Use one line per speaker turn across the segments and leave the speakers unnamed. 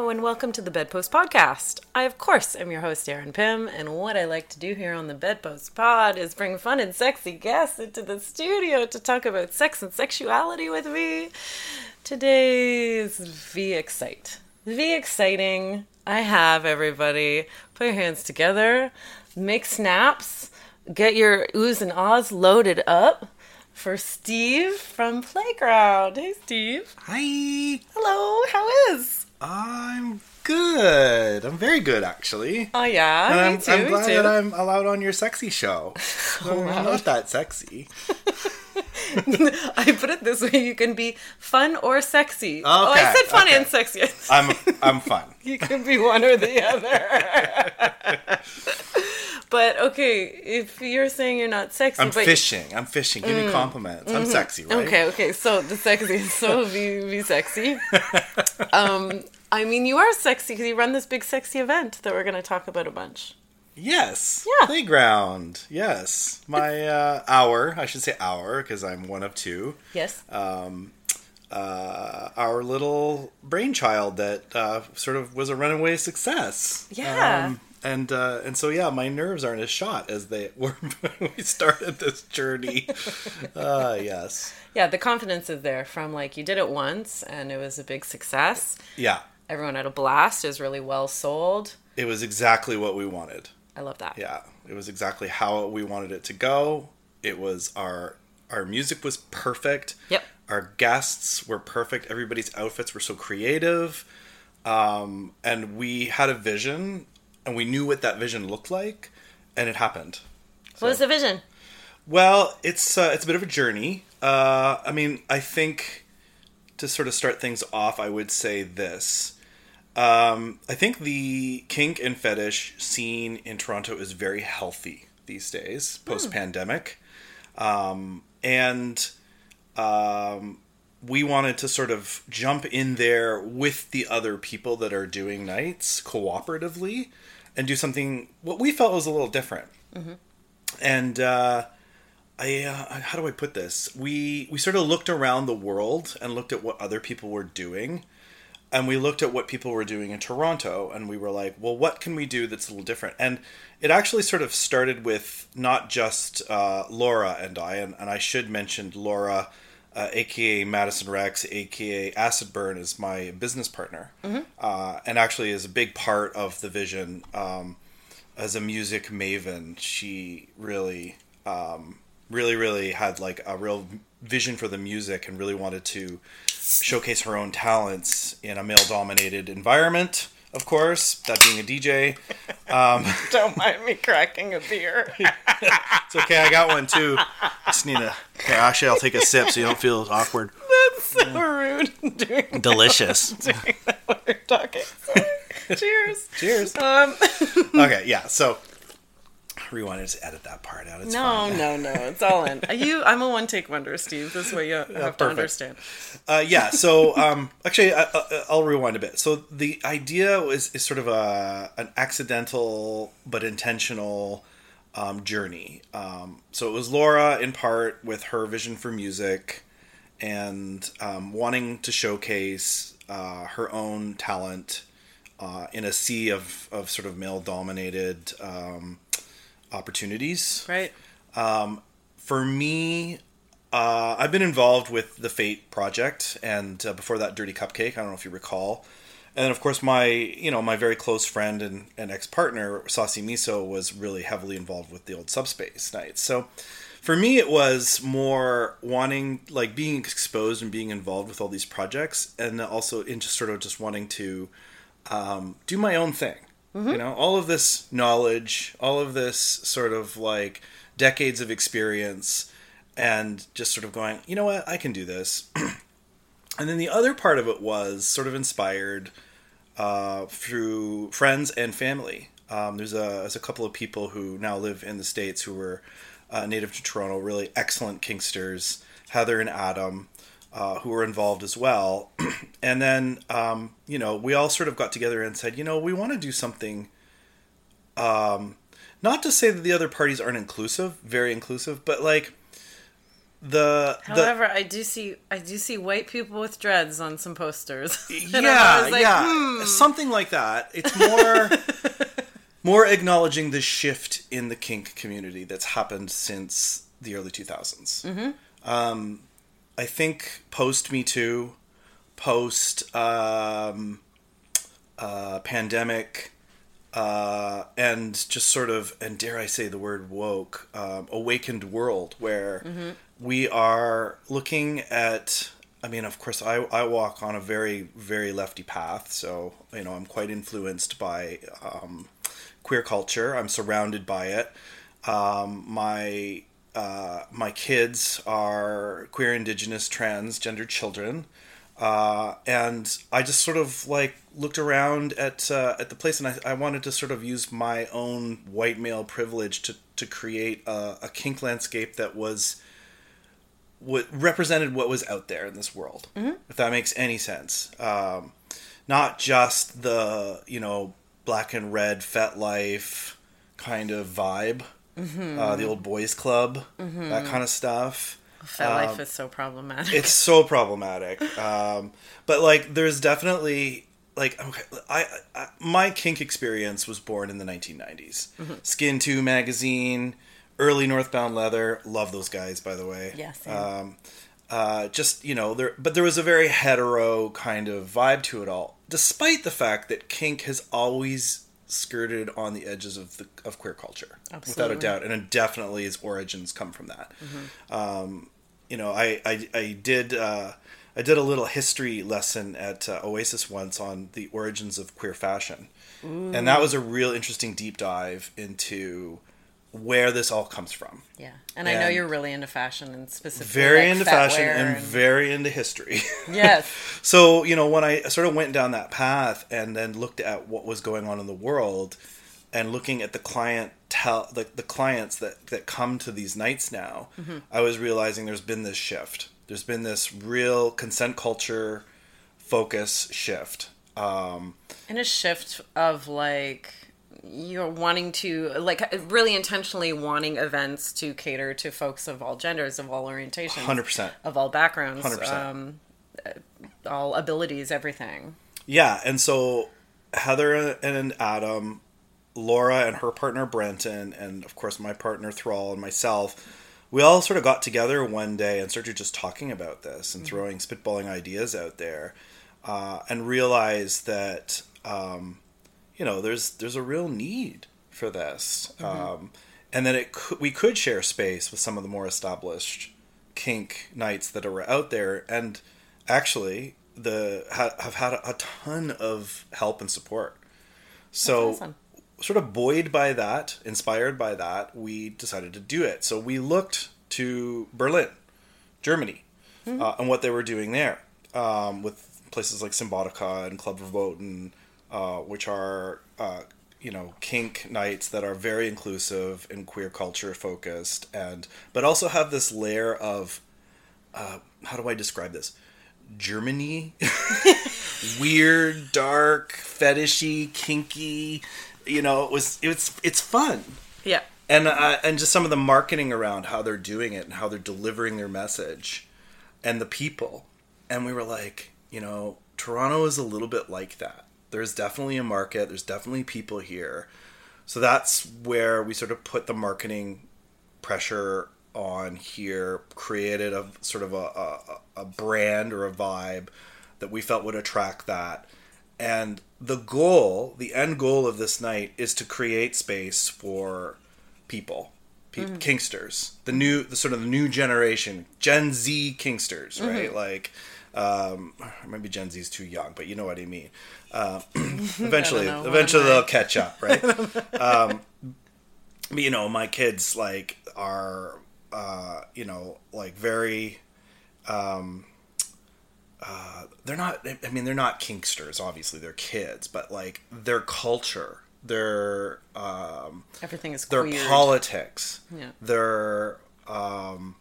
Hello and welcome to the Bedpost Podcast. I, of course, am your host, Erin Pym, and what I like to do here on the Bedpost Pod is bring fun and sexy guests into the studio to talk about sex and sexuality with me. Today is V Excite. V Exciting. I have everybody put your hands together, make snaps, get your oohs and ahs loaded up for Steve from Playground. Hey, Steve.
Hi.
Hello, how is?
I'm good. I'm very good, actually.
Oh yeah,
And
me
I'm,
too.
I'm glad
too.
that I'm allowed on your sexy show. I'm not that sexy.
I put it this way: you can be fun or sexy. oh, I said fun
okay.
and sexy.
I'm I'm fun.
you can be one or the other. But okay, if you're saying you're not sexy,
I'm fishing. I'm fishing. Give me compliments. I'm sexy, right?
Okay, okay. So the sexy, so be be sexy. Um, I mean, you are sexy because you run this big sexy event that we're going to talk about a bunch.
Yes.
Yeah.
Playground. Yes. My uh, hour. I should say hour because I'm one of two.
Yes.
Um, Uh, our little brainchild that uh, sort of was a runaway success.
Yeah.
Um, and uh, and so yeah, my nerves aren't as shot as they were when we started this journey. uh, yes.
yeah, the confidence is there from like you did it once and it was a big success.
Yeah.
Everyone had a blast. It was really well sold.
It was exactly what we wanted.
I love that.
Yeah. It was exactly how we wanted it to go. It was our our music was perfect.
Yep.
Our guests were perfect. Everybody's outfits were so creative. Um, and we had a vision and we knew what that vision looked like and it happened.
What was the vision?
Well, it's uh, it's a bit of a journey. Uh, I mean, I think to sort of start things off, I would say this. Um, I think the kink and fetish scene in Toronto is very healthy these days, post pandemic, um, and um, we wanted to sort of jump in there with the other people that are doing nights cooperatively and do something what we felt was a little different. And uh, I uh, how do I put this? We we sort of looked around the world and looked at what other people were doing, and we looked at what people were doing in Toronto, and we were like, well, what can we do that's a little different? And it actually sort of started with not just uh, Laura and I, and, and I should mention Laura, uh, aka Madison Rex, aka Acid Burn, is my business partner, uh, and actually is a big part of the vision. Um, as a music maven, she really, um, really, really had like a real vision for the music and really wanted to showcase her own talents in a male-dominated environment. Of course, that being a DJ.
Don't mind me cracking a beer.
It's okay, I got one too. Just need a. Okay, actually, I'll take a sip so you don't feel awkward.
That's so rude. Doing
Delicious.
that while you're talking. Cheers.
Cheers.
Um,
Okay, yeah. So, rewind. Just edit that part out. It's
no,
fine.
no, no. It's all in. You, I'm a one take wonder, Steve. This is what you have to understand.
Uh, yeah. So um, actually, I, I, I'll rewind a bit. So the idea was is sort of a an accidental but intentional um, journey. Um, so it was Laura in part with her vision for music and um, wanting to showcase uh, her own talent uh, in a sea of, of sort of male dominated um, opportunities
Right.
for me, uh, I've been involved with the Fate project, and uh, before that, Dirty Cupcake. I don't know if you recall. And then, of course, my you know my very close friend and, and ex partner Saucy Miso was really heavily involved with the old Subspace nights. So for me, it was more wanting like being exposed and being involved with all these projects, and also in just sort of just wanting to um, do my own thing. You know, all of this knowledge, all of this sort of like decades of experience, and just sort of going, you know what, I can do this. and then the other part of it was sort of inspired uh, through friends and family. Um, there's a there's a couple of people who now live in the states who were uh, native to Toronto, really excellent kinksters, Heather and Adam, uh, who were involved as well. and then um, you know we all sort of got together and said, you know, we want to do something. Um, not to say that the other parties aren't inclusive, very inclusive, but like the the
However, I do see I do see white people with dreads on some posters.
Yeah,
like,
yeah,
hmm.
something like that. It's more more acknowledging the shift in the kink community that's happened since the early 2000s. Mm-hmm. Um, I think post Me Too, post um, uh, pandemic, uh, and just sort of, and dare I say the word woke, um, awakened world where we are looking at. I mean, of course, I, I walk on a very, very lefty path, so, you know, I'm quite influenced by um, queer culture. I'm surrounded by it. Um, my uh, my kids are queer, indigenous, transgender children, uh, and I just sort of like looked around at uh, at the place, and I, I wanted to sort of use my own white male privilege to to create a, a kink landscape that was what represented what was out there in this world. If that makes any sense, um, not just the you know black and red FetLife kind of vibe, uh, the old boys club, that kind of stuff.
FetLife is so problematic.
It's so problematic. Um, but like, there's definitely like okay, I, I my kink experience was born in the 1990s. Skin Two magazine, early Northbound Leather. Love those guys, by the way.
Yeah.
Um, uh, just you know, there, but there was a very hetero kind of vibe to it all, despite the fact that kink has always skirted on the edges of the of queer culture, without a doubt, and it definitely its origins come from that. Um, you know, I I, I did. Uh, I did a little history lesson at uh, Oasis once on the origins of queer fashion, and that was a real interesting deep dive into where this all comes from.
yeah, and I know you're really into fashion and specifically
Very
like
into fashion
wear
and very into history.
yes,
so you know when I sort of went down that path and then looked at what was going on in the world, and looking at the client tell the, the clients that that come to these nights now, I was realizing there's been this shift. There's been this real consent culture focus shift. Um,
and a shift of like you're wanting to like really intentionally wanting events to cater to folks of all genders, of all orientations,
100%.
of all backgrounds,
100%.
um, uh, all abilities, everything.
Yeah, and so Heather and Adam, Laura and her partner Brenton, and of course my partner Thrall and myself, we all sort of got together one day and started just talking about this and throwing spitballing ideas out there, uh, and realized that um, you know there's there's a real need for this, um, and that it could, we could share space with some of the more established kink nights that are out there, and actually the ha, have had a, a ton of help and support. So
awesome.
sort of buoyed by that, inspired by that, we decided to do it. So we looked to Berlin, Germany, uh, and what they were doing there um, with places like Symbotica and Club Verboten, uh, which are uh, you know kink nights that are very inclusive and queer culture focused, and but also have this layer of uh, how do I describe this? Germany, weird, dark, fetishy, kinky. You know, it was it's it's fun
Yeah,
and uh, and just some of the marketing around how they're doing it and how they're delivering their message and the people and we were like you know toronto is a little bit like that there's definitely a market there's definitely people here so that's where we sort of put the marketing pressure on here created a sort of a, a, a brand or a vibe that we felt would attract that. And the goal, the end goal of this night is to create space for people, pe- Kinksters, the new, the sort of the new generation, Gen Z Kinksters, right? Like, um, maybe Gen Z is too young, but you know what I mean. Uh, eventually, eventually they'll catch up, right? um, but, you know, my kids like are, uh, you know, like very. Um, uh, they're not. I mean, they're not kinksters. Obviously, they're kids, but like their culture, their um,
Everything is
their
queer.
politics,
Yeah.
their um,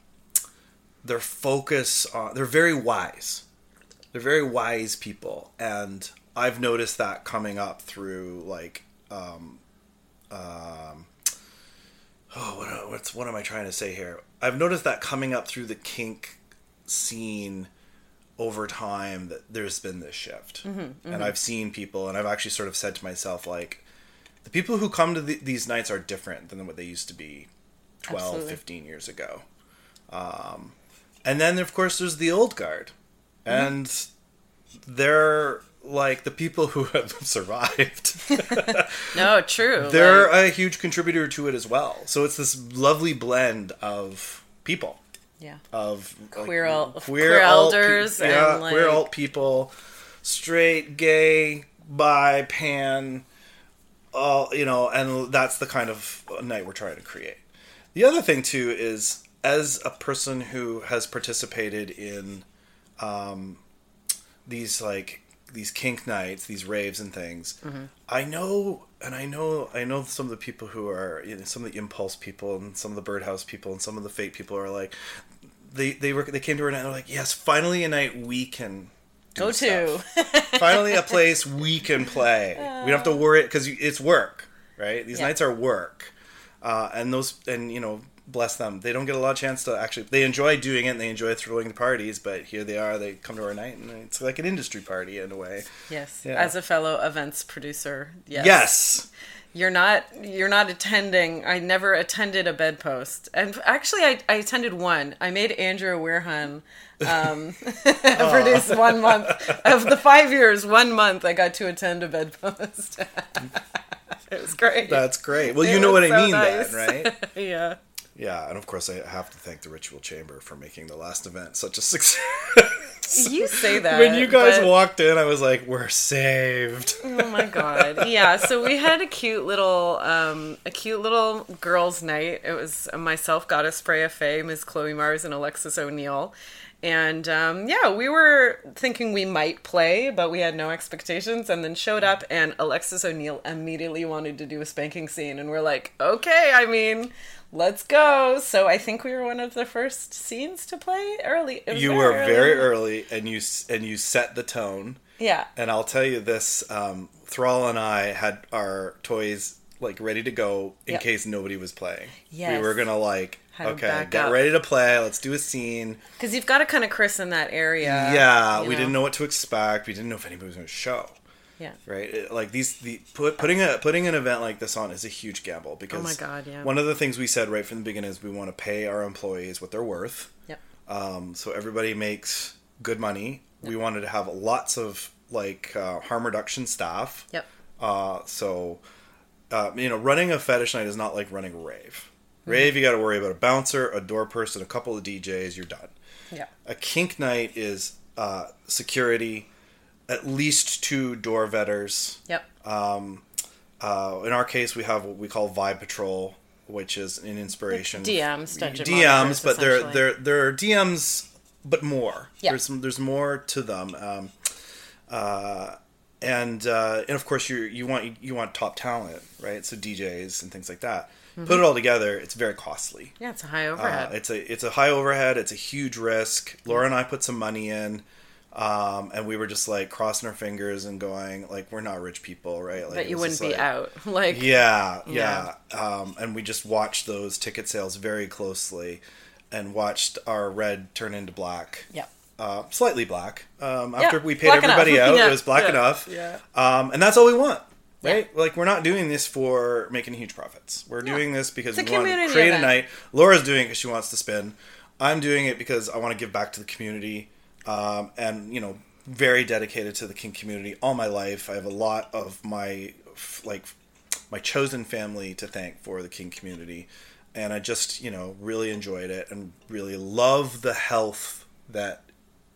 their focus on. They're very wise. They're very wise people, and I've noticed that coming up through like, um, um, oh, what, what's what am I trying to say here? I've noticed that coming up through the kink scene over time that there's been this shift
Mm-hmm,
and i've seen people and i've actually sort of said to myself like the people who come to the, these nights are different than what they used to be 12
Absolutely.
15 years ago um, and then of course there's the old guard
Mm-hmm.
and they're like the people who have survived
No, true.
they're
like-
a huge contributor to it as well so it's this lovely blend of people
yeah.
of
Queer el-
alt
queer
pe-
elders
yeah,
and, like-
queer alt people, straight, gay, bi, pan, all you know, and that's the kind of night we're trying to create. The other thing too is as a person who has participated in um, these like these kink nights, these raves and things,
Mm-hmm.
I know, and I know, I know some of the people who are, you know, some of the impulse people and some of the birdhouse people and some of the Fate people are like, they they were they came to her and they're like, yes, finally a night we can
Go to.
finally a place we can play. we don't have to worry because it's work, right? These
Yeah.
nights are work, uh, and those and you know bless them. They don't get a lot of chance to actually. They enjoy doing it. and They enjoy throwing the parties, but here they are. They come to our night, and it's like an industry party in a way.
Yes.
Yeah.
As a fellow events producer, yes.
Yes.
You're not you're not attending. I never attended a bedpost. And actually I, I attended one. I made Andrew Weirhun um produce one month of the 5 years, one month I got to attend a bedpost. it was great.
That's great. Well,
It
you know what
was
I mean,
nice.
then, right?
yeah.
Yeah, and of course, I have to thank the Ritual Chamber for making the last event such a success.
You say that.
when you guys
but-
walked in, I was like, "We're saved."
Oh my god. Yeah, so we had a cute little um a cute little girls night. It was myself, Goddess Freya Faye, Ms. Chloe Mars and Alexis O'Neill. And um, yeah, we were thinking we might play, but we had no expectations and then showed up and Alexis O'Neill immediately wanted to do a spanking scene and we're like, "Okay, I mean, let's go." So I think we were one of the first scenes to play early.
You were very early, and you and you set the tone.
Yeah.
And I'll tell you this: um, Thrall and I had our toys like ready to go in
Yep.
case nobody was playing.
Yes.
We were gonna like,
Had
okay, get
up.
ready to play. Let's do a scene.
Because you've got to kind of christen that area.
yeah, we didn't know what to expect. We didn't know if anybody was gonna show.
Yeah.
right? It- like these, the put, putting a putting an event like this on is a huge gamble because
Oh my God, yeah.
one of the things we said right from the beginning is we want to pay our employees what they're worth.
Yep.
Um, so everybody makes good money. We wanted to have lots of like uh, harm reduction staff.
Yep.
Uh, so uh, you know, running a fetish night is not like running a rave. Rave, you got to worry about a bouncer, a door person, a couple of DJs. You're done.
Yeah.
A kink night is uh, security, at least two door vetters.
Yep.
Um, uh, in our case, we have what we call Vibe Patrol, which is an inspiration.
DMs, dungeon
DMs, but they're they're they're DMs, but more.
Yeah.
There's there's more to them. Um, uh, and uh, and of course you you want you want top talent, right? So DJs and things like that.
Mm-hmm.
Put it all together, it's very costly.
Yeah, it's a high
Uh,
overhead.
it's a it's a high overhead. It's a huge risk. Laura and I put some money in, um, and we were just like crossing our fingers and going like we're not rich people, right? Like,
but you wouldn't be
like-
out. Like,
Yeah, yeah. Um, and we just watched those ticket sales very closely, and watched our red turn into black.
yeah.
Uh, slightly black. Um, after
Yeah,
we paid
black enough.
everybody out,
Yeah,
it was black
yeah,
enough.
yeah.
Um, and that's all we want. Right? Like we're not doing this for making huge profits. We're doing this because
It's
we want to create
event.
a night. Laura's doing it because she wants to spin. I'm doing it because I want to give back to the community, um, and you know, very dedicated to the kink community all my life. I have a lot of my like my chosen family to thank for the kink community, and I just you know really enjoyed it and really love the health that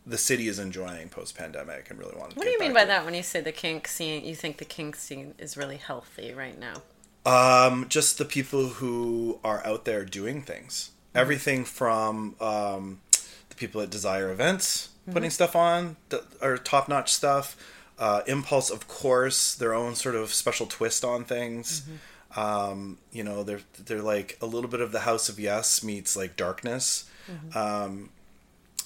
the city is enjoying post pandemic, and really want to.
What do you mean by that when you say the kink scene? You think the kink scene is really healthy right now?
Um, just the people who are out there doing things. Everything from um, the people at Desire Events putting stuff on, that are top notch stuff. Uh, Impulse, of course, their own sort of special twist on things. Um, you know, they're they're like a little bit of the House of Yes meets like Darkness. Um,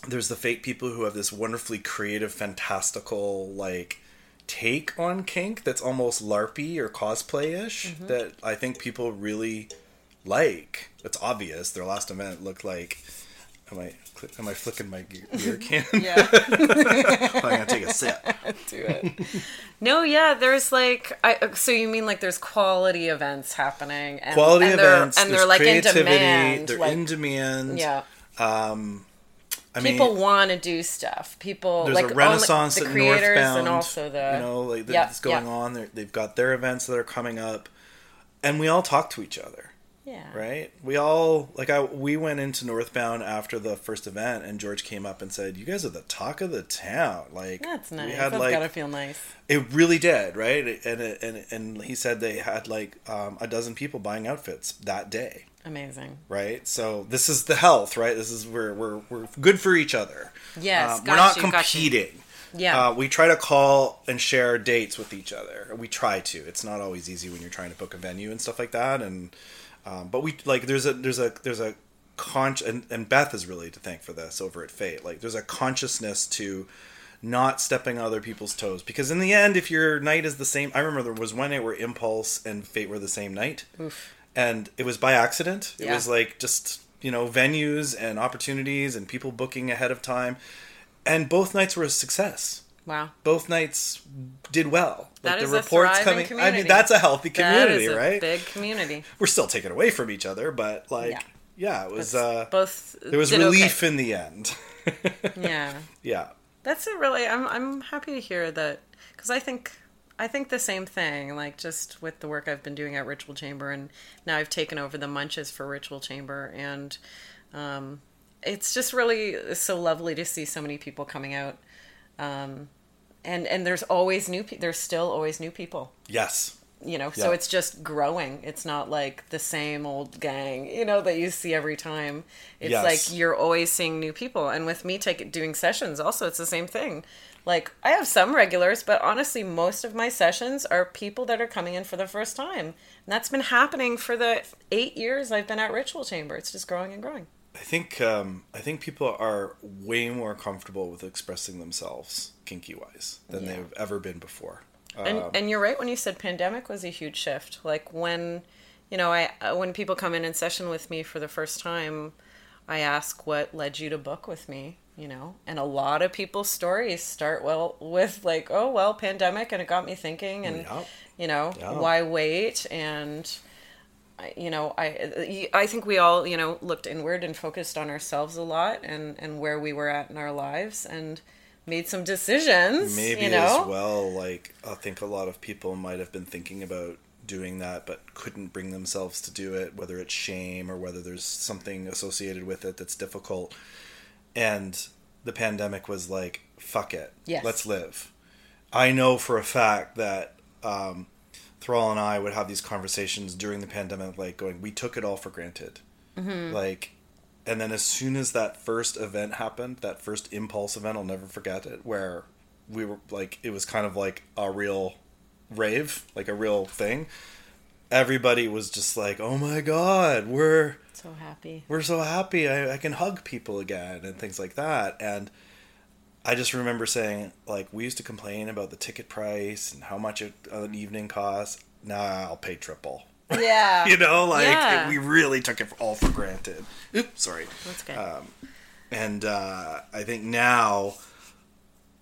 there's the Fate people who have this wonderfully creative, fantastical like take on kink that's almost larpy or cosplay-ish mm-hmm. that I think people really like. It's obvious. Their last event looked like. Am I am I flicking my beer can?
Yeah,
I'm gonna take a sip.
do it. no, yeah, there's like, I, uh, so you mean like there's quality events happening, and,
Quality
and they're,
events.
and they're like in demand.
They're
like,
in demand.
yeah, um,
I mean,
people want to do stuff. People
there's
like
a renaissance
only, the creators
Northbound.
and also the
you know like
Yeah,
that's going
yeah.
on. They're, they've got their events that are coming up, and we all talk to each other.
yeah,
right? We all like I we went into Northbound after the first event, and George came up and said, "You guys are the talk of the town." Like
That's nice.
We had
That's
like
gotta feel nice.
it really did, right? And it, and and he said they had like um, a dozen people buying outfits that day,
Amazing.
right? So this is the health, right? This is where we're we're good for each other.
Yes, got
we're not
you,
competing.
Yeah.
Uh, we try to call and share dates with each other. We try to. It's not always easy when you're trying to book a venue and stuff like that. And um, but we like there's a there's a there's a con and, and Beth is really to thank for this over at Fate. Like there's a consciousness to not stepping on other people's toes because in the end, if your night is the same, I remember there was one night where Impulse and Fate were the same night, and it was by accident. It
Yeah.
was like just you know venues and opportunities and people booking ahead of time, and both nights were a success
Wow.
both nights did well.
That
Like
is
the
a
reports coming. I mean, that's a healthy community,
that is a
right?
Big community.
We're still taken away from each other, but like,
Yeah.
yeah, it was. Uh
both.
There was
did okay.
relief in the end.
Yeah.
yeah,
That's a really. I'm I'm happy to hear that because I think I think the same thing. Like just with the work I've been doing at Ritual Chamber, and now I've taken over the munches for Ritual Chamber, and um, it's just really so lovely to see so many people coming out. Um, and and there's always new. Pe- there's still always new people.
yes,
You know, so it's just growing. It's not like the same old gang, you know, that you see every time. It's
Yes.
like you're always seeing new people. And with me take, doing sessions, also, it's the same thing. Like, I have some regulars, but honestly, most of my sessions are people that are coming in for the first time. And that's been happening for the eight years I've been at Ritual Chamber. It's just growing and growing.
I think um, I think people are way more comfortable with expressing themselves kinky wise than
Yeah.
they've ever been before.
and
Um,
and you're right when you said pandemic was a huge shift. Like when, you know, I uh, when people come in in session with me for the first time, I ask what led you to book with me. You know, and a lot of people's stories start well with like, oh well, pandemic, and it got me thinking, and
Yeah.
you know,
Yeah.
why wait? And you know, I I think we all you know looked inward and focused on ourselves a lot and and where we were at in our lives and made some decisions.
maybe
you know?
as well like i think a lot of people might have been thinking about doing that but couldn't bring themselves to do it whether it's shame or whether there's something associated with it that's difficult and the pandemic was like fuck it.
Yes.
let's live. I know for a fact that um thrall and i would have these conversations during the pandemic like going we took it all for granted. Like and then as soon as that first event happened that first impulse event i'll never forget it where we were like it was kind of like a real rave like a real thing everybody was just like oh my god we're
So happy.
we're so happy I, I can hug people again and things like that and i just remember saying like we used to complain about the ticket price and how much it, an evening costs now i'll pay triple
Yeah.
you know like
Yeah.
we really took it all for granted oops sorry
That's good.
and uh, I think now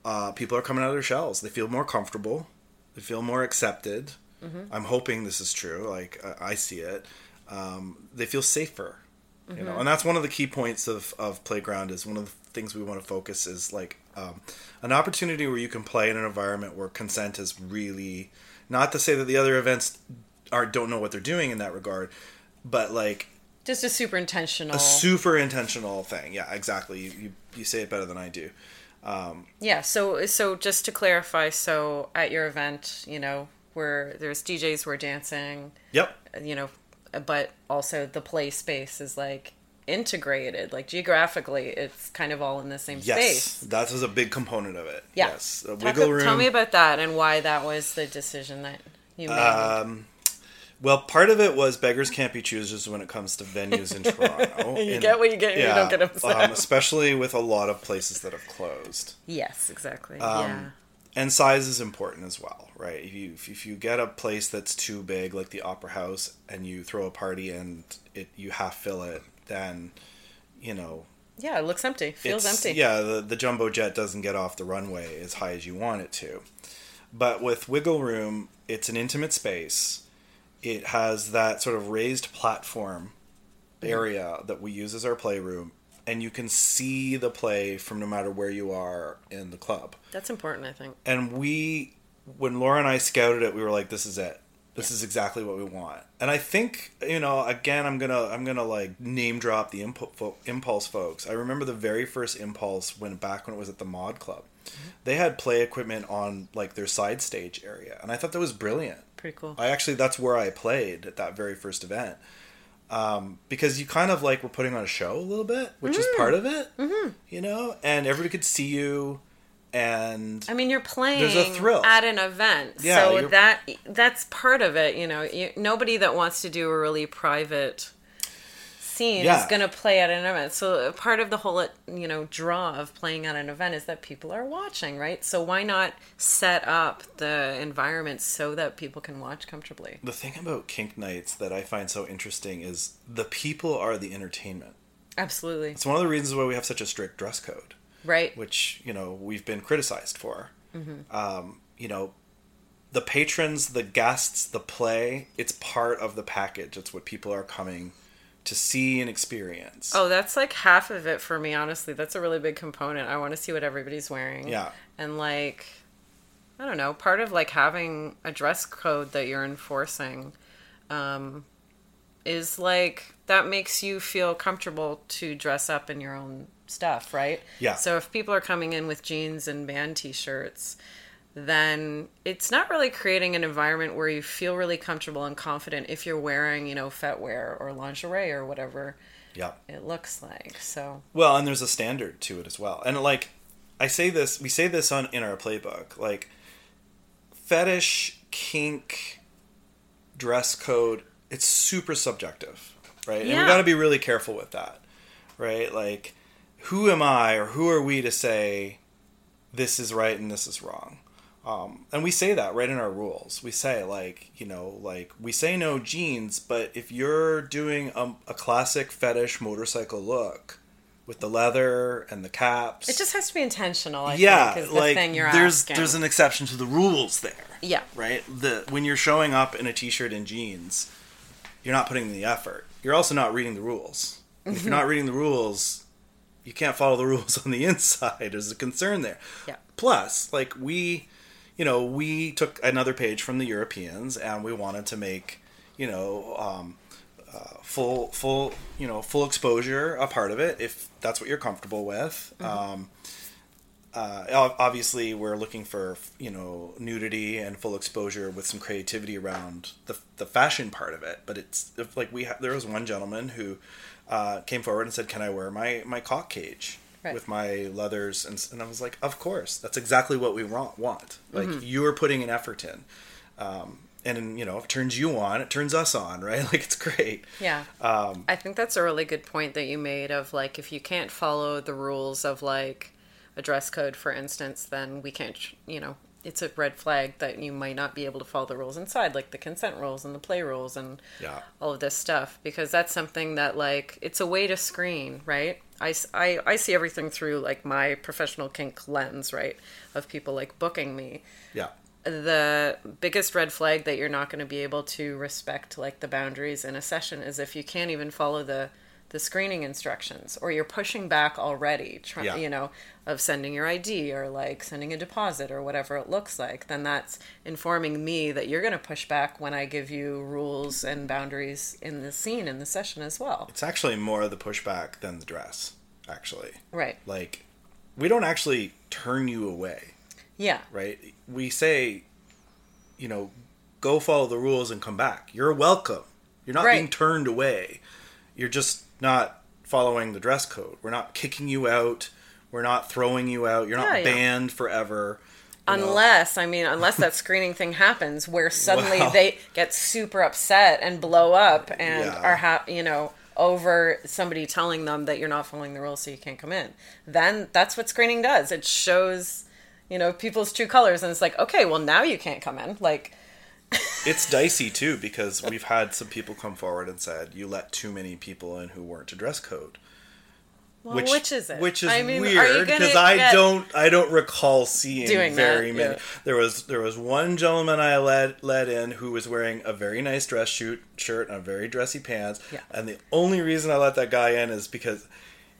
uh, people are coming out of their shells. They feel more comfortable. They feel more accepted. I'm hoping this is true. Like I, I see it. Um, they feel safer, you know, and that's one of the key points of of playground. Is one of the things we want to focus is like um, an opportunity where you can play in an environment where consent is really not to say that the other events are don't know what they're doing in that regard, but like
Just a super intentional.
a super intentional thing. Yeah, exactly. You, you you say it better than I do.
Yeah, so so just to clarify, so at your event, you know, where there's DJs who are dancing,
Yep.
you know, but also the play space is like integrated, like geographically, it's kind of all in the same
Yes,
space.
that was a big component of it.
Yeah.
Yes,
Talk-
wiggle room.
Tell me about that and why that was the decision that you made.
Um, well, part of it was beggars can't be choosers when it comes to venues in Toronto.
You
And-
get what you get, you don't get upset.
Um, especially with a lot of places that have closed.
yes, exactly.
um,
yeah.
And size is important as well, right? If you if you get a place that's too big, like the Opera House, and you throw a party and it you half fill it, then you know
Yeah, it looks empty. Feels empty.
Yeah, the, the jumbo jet doesn't get off the runway as high as you want it to. But with Wiggle Room, it's an intimate space. It has that sort of raised platform mm-hmm. area that we use as our playroom, and you can see the play from no matter where you are in the club.
That's important, I think.
And we, when Laura and I scouted it, we were like, "This is it. This is exactly what we want." And I think, you know, again, I'm gonna, I'm gonna like name drop the Impu- Impulse folks. I remember the very first Impulse when back when it was at the Mod Club, mm-hmm. they had play equipment on like their side stage area, and I thought that was brilliant.
Pretty cool.
I actually, that's where I played at that very first event. Um, because you kind of like were putting on a show a little bit, which is part of it, mm-hmm. you know, and everybody could see you, and
I mean, you're playing
There's a thrill.
at an event,
Yeah,
so
you're-
that that's part of it. You know, you, nobody that wants to do a really private scene
Yeah.
is going to play at an event. So uh, part of the whole, uh, you know, draw of playing at an event is that people are watching, right? So why not set up the environment so that people can watch comfortably?
The thing about kink nights that I find so interesting is the people are the entertainment.
Absolutely,
It's one of the reasons why we have such a strict dress code,
right?
which you know we've been criticized for. Mm-hmm. Um, you know, the patrons, the guests, the play. It's part of the package. It's what people are coming to see and experience.
Oh, that's like half of it for me, honestly. That's a really big component. I want to see what everybody's wearing.
Yeah.
And like, I don't know, part of like having a dress code that you're enforcing um, is like, that makes you feel comfortable to dress up in your own stuff, right?
Yeah.
So if people are coming in with jeans and band t shirts, then it's not really creating an environment where you feel really comfortable and confident if you're wearing, you know, fetwear or lingerie or whatever
yeah.
it looks like. So
Well, and there's a standard to it as well. And like I say this, we say this on in our playbook, like fetish, kink, dress code, it's super subjective, right? Yeah. And we
Yeah.
got to be really careful with that. Right? Like who am I or who are we to say this is right and this is wrong? Um, and we say that right in our rules. We say like, you know, like we say no jeans, but if you're doing a, a classic fetish motorcycle look with the leather and the caps,
it just has to be intentional. I
yeah,
think the
like there's
asking.
there's an exception to the rules there.
Yeah.
right. The when you're showing up in a t-shirt and jeans, you're not putting in the effort. You're also not reading the rules. If you're not reading the rules, you can't follow the rules on the inside. There's a concern there.
Yeah.
Plus, like we, you know, we took another page from the Europeans and we wanted to make, you know, um, uh, full, full, you know, full exposure a part of it if that's what you're comfortable with. Um, uh, obviously, we're looking for you know nudity and full exposure with some creativity around the the fashion part of it. But it's like we ha- there was one gentleman who uh, came forward and said, "Can I wear my my cock cage?"
Right.
With my leathers, and, and I was like, "Of course, that's exactly what we want. want. Like you are putting an effort in, um, and you know, it turns you on, it turns us on, right? Like it's great.
Yeah.
Um,
I think that's a really good point that you made of like if you can't follow the rules of like a dress code for instance, then we can't, you know, it's a red flag that you might not be able to follow the rules inside like the consent rules and the play rules and
Yeah.
all of this stuff because that's something that like it's a way to screen, right? I, I, I see everything through like my professional kink lens, right? Of people like booking me
Yeah.
the biggest red flag that you're not going to be able to respect like the boundaries in a session is if you can't even follow the the screening instructions or you're pushing back already try,
Yeah.
you know of sending your id or like sending a deposit or whatever it looks like then that's informing me that you're going to push back when i give you rules and boundaries in the scene in the session as well
It's actually more of the pushback than the dress, actually.
right
Like, we don't actually turn you away,
yeah
right? We say, you know, go follow the rules and come back. You're welcome. You're not being turned away. You're just not following the dress code. We're not kicking you out. We're not throwing you out. You're not
Yeah, yeah.
banned forever. you know?
Unless, I mean, unless that screening thing happens where suddenly they get super upset and blow up and
Yeah.
are, ha- you know, over somebody telling them that you're not following the rules so you can't come in. Then that's what screening does. It shows, you know, people's true colors and it's like, okay, well, now you can't come in. Like,
It's dicey too because we've had some people come forward and said you let too many people in who weren't to dress code.
well, which, is it?
Which is
I mean,
weird because I don't I don't recall seeing very
that,
many.
yeah.
There was there was one gentleman I led led in who was wearing a very nice dress shoot shirt and very dressy pants.
Yeah.
And the only reason I let that guy in is because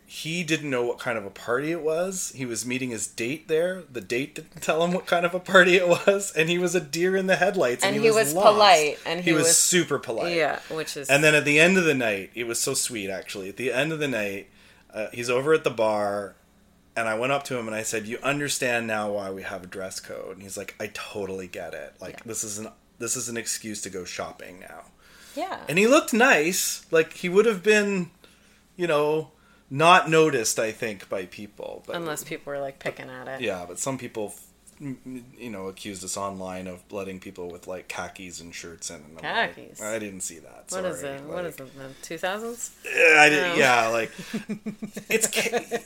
he didn't know what kind of a party it was. He was meeting his date there. The date didn't tell him what kind of a party it was, and he was a deer in the headlights. And,
And
he,
he
was,
was polite, and he
was,
was-
super polite.
Yeah, which is.
And then at the end of the night, it was so sweet actually. At the end of the night, uh, he's over at the bar, and I went up to him and I said, "You understand now why we have a dress code?" And he's like, "I totally get it. Like
Yeah.
this is an this is an excuse to go shopping now."
yeah.
And he looked nice, like he would have been, you know, not noticed. I think by people, but
Unless people were like picking at it.
yeah, but some people. mm, You know, accused us online of letting people with like khakis and shirts in. And I'm like,
Khakis?
I didn't see that.
What is
sorry.
it? What
Like-
is it? The two thousands?
Yeah, I did,
No.
yeah, like it's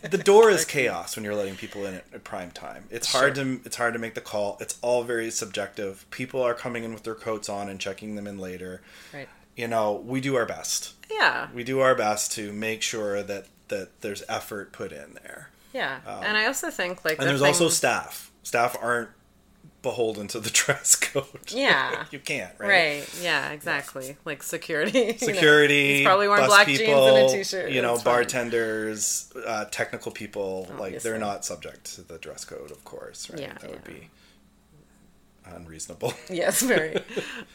the door is chaos when you're letting people in at, at prime time. It's hard to it's hard to make the call. It's all very subjective. People are coming in with their coats on and checking them in later.
Right.
You know, we do our best.
Yeah.
We do our best to make sure that that there's effort put in there.
Yeah. and I also think like
Um, And
the
there's also staff. Staff aren't beholden to the dress code.
Yeah.
you can't, right?
Right. Yeah. Exactly. Like security. you know.
security,
He's probably wearing black
people,
jeans and a t-shirt.
You know, bartenders, uh, technical people. Like they're not subject to the dress code, of course. Right?
Yeah,
that would be unreasonable.
Yes, very.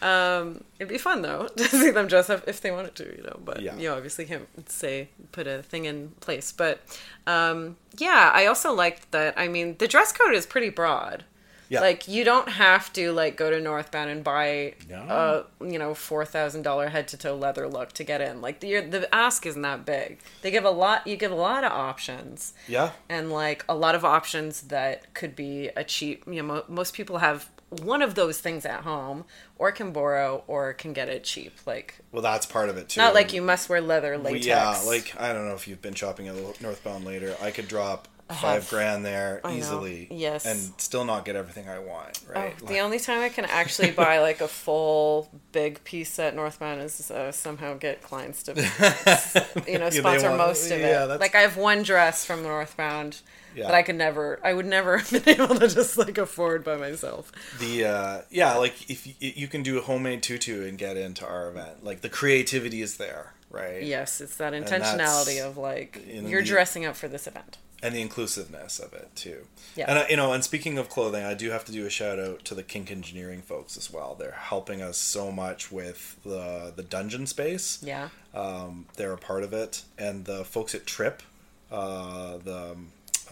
um, it'd be fun though to see them dress up if they wanted to, you know. But
Yeah.
you obviously can't say put a thing in place. But um, yeah, I also liked that. I mean, the dress code is pretty broad.
Yeah.
Like you don't have to like go to Northbound and buy
No.
a you know four thousand dollar head to toe leather look to get in. Like the the ask isn't that big. They give a lot. You give a lot of options
yeah,
and like a lot of options that could be a cheap you know mo- most people have one of those things at home or can borrow or can get it cheap like
well, that's part of it too.
not like you must wear leather latex
Yeah, like I don't know if you've been shopping at Northbound Leather. I could drop five grand there
I know.
easily,
Yes.
and still not get everything I want.
Oh,
Right?
the only time I can actually buy like a full big piece at Northbound is uh, somehow get clients to, you know, sponsor
want-
most of it.
yeah, that's-
Like I have one dress from Northbound
Yeah.
that I could never, I would never have been able to just like afford by myself.
the uh yeah like if you, you can do a homemade tutu and get into our event like the creativity is there right
Yes, it's that intentionality of like you're
the-
dressing up for this event.
and the inclusiveness of it too
Yeah.
and I, you know and speaking of clothing i do have to do a shout out to the kink engineering folks as well they're helping us so much with the the dungeon space
Yeah.
um, they're a part of it and the folks at trip uh, the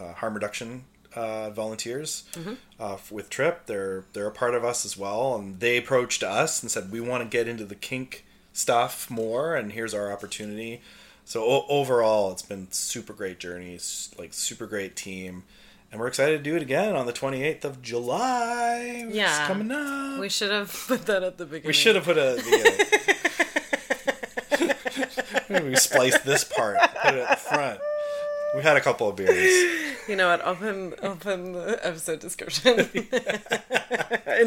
uh, harm reduction uh, volunteers uh, with trip they're they're a part of us as well and they approached us and said we want to get into the kink stuff more and here's our opportunity so o- overall it's been super great journey like super great team and we're excited to do it again on the 28th of july
Yeah.
coming up
We should have put that at the beginning.
we should have put a. The, beginning we spliced this part, put it at the front. We had a couple of beers.
You know what? I'll put in, I'll put in the episode description. in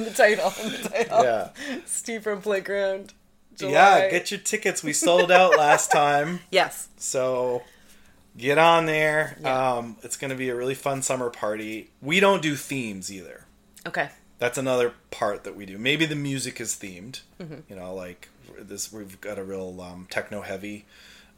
the title. In the title.
Yeah,
Steve from Playground. July.
yeah. Get your tickets. We sold out last time,
Yes.
so get on there.
Yeah.
Um, it's going to be a really fun summer party. We don't do themes either.
Okay.
that's another part that we do. Maybe the music is themed. You know, like this, we've got a real um, techno heavy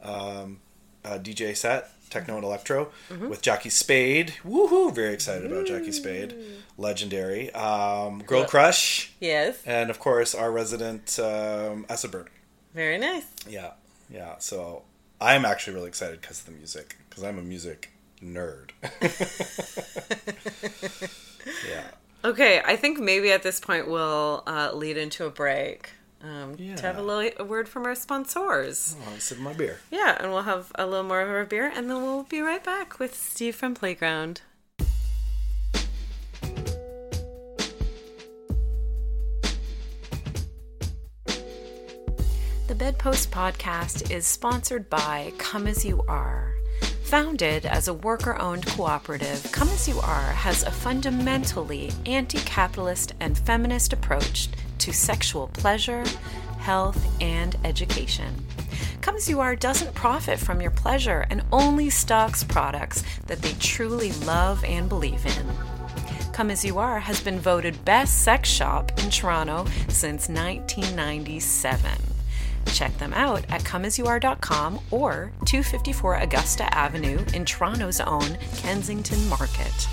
um, uh, DJ set, techno and electro, with Jackie Spade. Woohoo! Very excited about Jackie Spade, legendary. Um, Girl Crush,
Yes.
and of course our resident um, Acid Burn.
Very nice.
Yeah, yeah. So I'm actually really excited because of the music, because I'm a music nerd. yeah.
Okay, I think maybe at this point we'll uh, lead into a break um, to have a little a word from our sponsors.
Oh, I'm sipping my beer.
Yeah, and we'll have a little more of our beer, and then we'll be right back with Steve from Playground. The Bedpost Podcast is sponsored by Come As You Are. Founded as a worker owned cooperative, Come As You Are has a fundamentally anti capitalist and feminist approach to sexual pleasure, health, and education. Come As You Are doesn't profit from your pleasure and only stocks products that they truly love and believe in. Come As You Are has been voted best sex shop in Toronto since 1997. Check them out at comeasyouare.com or 254 Augusta Avenue in Toronto's own Kensington Market.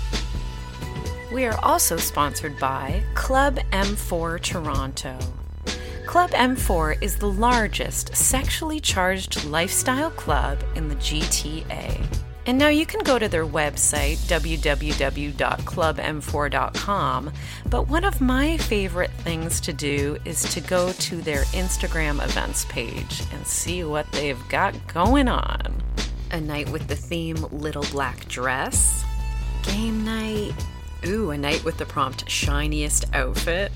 We are also sponsored by Club M4 Toronto. Club M4 is the largest sexually charged lifestyle club in the GTA. And now you can go to their website, www.clubm4.com. But one of my favorite things to do is to go to their Instagram events page and see what they've got going on. A night with the theme Little Black Dress, game night, ooh, a night with the prompt Shiniest Outfit,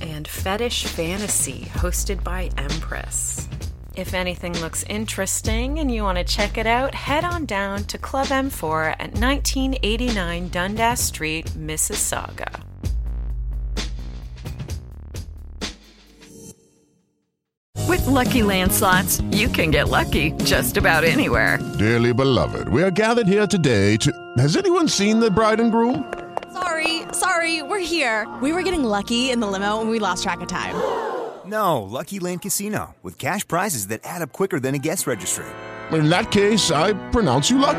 and Fetish Fantasy, hosted by Empress. If anything looks interesting and you want to check it out, head on down to Club M4 at 1989 Dundas Street, Mississauga.
With Lucky Land slots, you can get lucky just about anywhere.
Dearly beloved, we are gathered here today to. Has anyone seen the bride and groom?
Sorry, sorry, we're here. We were getting lucky in the limo and we lost track of time.
No, Lucky Land Casino, with cash prizes that add up quicker than a guest registry.
In that case, I pronounce you lucky.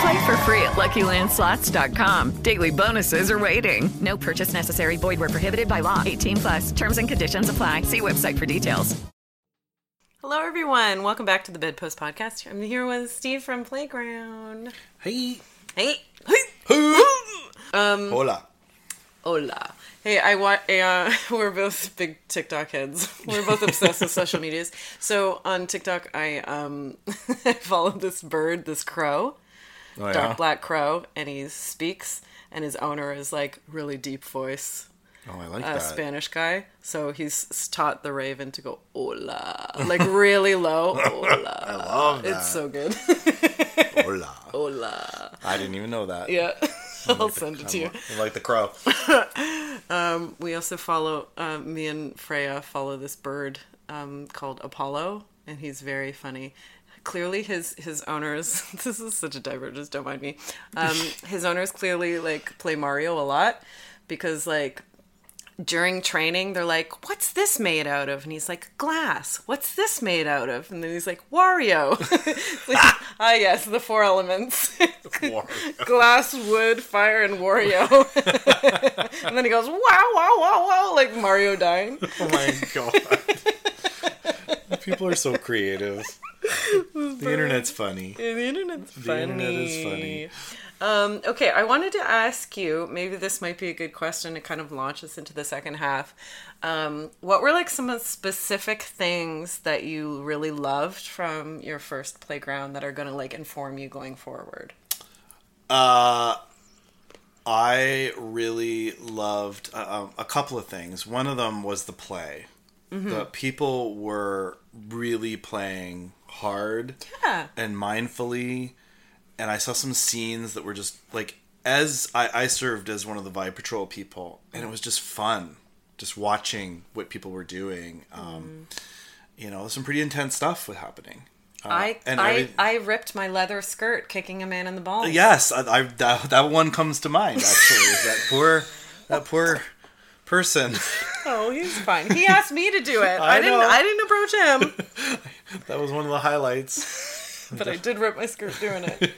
Play for free at LuckyLandSlots.com. Daily bonuses are waiting. No purchase necessary. Void where prohibited by law. 18 plus. Terms and conditions apply. See website for details.
Hello, everyone. Welcome back to the Bedpost Podcast. I'm here with Steve from Playground.
Hey.
Hey. Hey. Um,
Hola.
Hola. Hey, I wa- uh, we're both big TikTok heads. We're both obsessed with social medias. So on TikTok, I um I follow this bird, this crow,
Oh, yeah?
dark black crow, and he speaks, and his owner is like really deep voice,
Oh, I like
uh,
that.
Spanish guy. So he's taught the raven to go hola, like really low. Hola. I
love that.
It's so good.
Hola.
hola.
I didn't even know that.
Yeah. I'll send it to you.
I like the crow.
we also follow uh, me and Freya follow this bird um, called Apollo, and he's very funny. Clearly, his his owners. This is such a divergence. Don't mind me. Um, his owners clearly like play Mario a lot because like during training they're like, "What's this made out of?" And he's like, "Glass." What's this made out of? And then he's like, "Wario." Like, ah, yes, the four elements: glass, wood, fire, and Wario. and then he goes, "Wow, wow, wow, wow!" Like Mario dying.
Oh my god. People are so creative. The internet's funny.
The internet's funny.
internet is funny.
Um, okay, I wanted to ask you. Maybe this might be a good question to kind of launch us into the second half. Um, what were like some of the specific things that you really loved from your first playground that are going to like inform you going forward?
Uh, I really loved uh, um, a couple of things. One of them was the play. The people were really playing hard
Yeah.
and mindfully, and I saw some scenes that were just like as I, I served as one of the Vibe Patrol people, and it was just fun, just watching what people were doing. Um, You know, some pretty intense stuff was happening. Uh,
I
and
I, I ripped my leather skirt kicking a man in the balls.
Yes, I, I that, that one comes to mind. Actually, is that poor, that poor person.
Oh, he's fine. He asked me to do it.
I
I, didn't.
know.
I didn't approach him,
that was one of the highlights.
But I did rip my skirt doing it.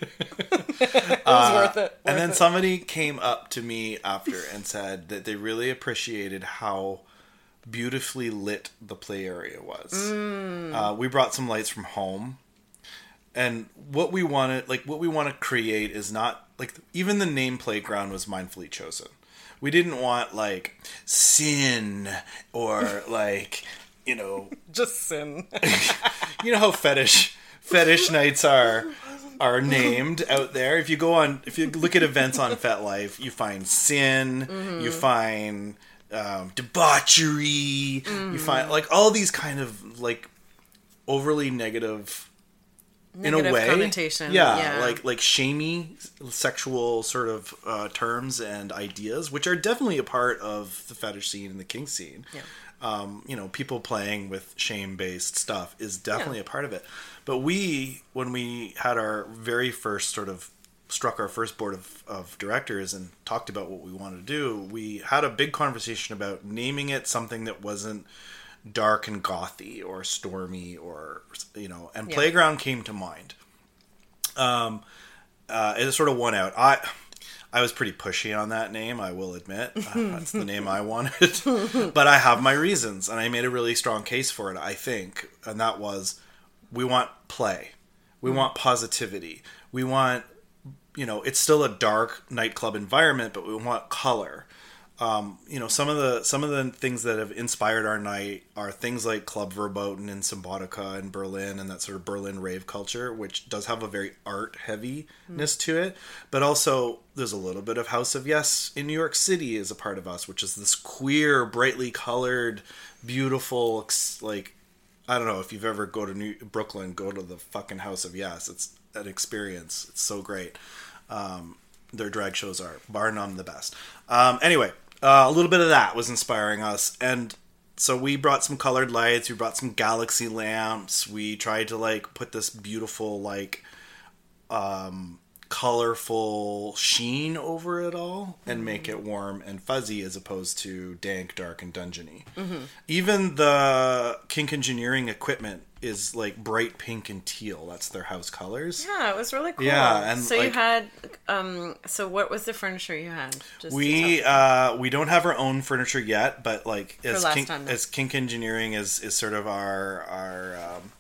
it was worth it.
and then
it.
somebody came up to me after and said that they really appreciated how beautifully lit the play area was.
Mm.
Uh, we brought some lights from home, and what we wanted, like what we want to create, is not like even the name playground was mindfully chosen. We didn't want like sin or like you know
just sin.
you know how fetish fetish nights are are named out there. If you go on, if you look at events on FetLife, you find sin, you find um, debauchery, you find like all these kind of like overly negative. in a way,
connotation,
yeah,
yeah.
like like shamey sexual sort of uh, terms and ideas, which are definitely a part of the fetish scene and the kink scene
Yeah.
um, you know, people playing with shame based stuff is definitely a part of it. But we, when we had our very first sort of struck our first board of, of directors and talked about what we wanted to do, we had a big conversation about naming it something that wasn't dark and gothy or stormy or, you know, and
Yeah.
Playground came to mind. Um, uh, it sort of won out. I. I was pretty pushy on that name, I will admit. Uh, That's the name I wanted. but I have my reasons, and I made a really strong case for it, I think. And that was we want play, we want positivity, we want, you know, it's still a dark nightclub environment, but we want color. Um, you know, some of the some of the things that have inspired our night are things like Club Verboten and Symbiotikka in Berlin and that sort of Berlin rave culture, which does have a very art heaviness to it. But also, there's a little bit of House of Yes in New York City is a part of us, which is this queer, brightly colored, beautiful, like I don't know if you've ever go to New Brooklyn, go to the fucking House of Yes. It's an experience. It's so great. Um, their drag shows are bar none the best. Um, anyway, uh, a little bit of that was inspiring us, and so we brought some colored lights. We brought some galaxy lamps. We tried to like put this beautiful like um, colorful sheen over it all and make it warm and fuzzy as opposed to dank, dark, and dungeony. Even the kink engineering equipment is like bright pink and teal. That's their house colors.
Yeah, it was really cool.
Yeah, and,
so you had, um, so what was the furniture you had? Just
We uh, we don't have our own furniture yet, but like as kink,
time,
as kink engineering is is sort of our our um,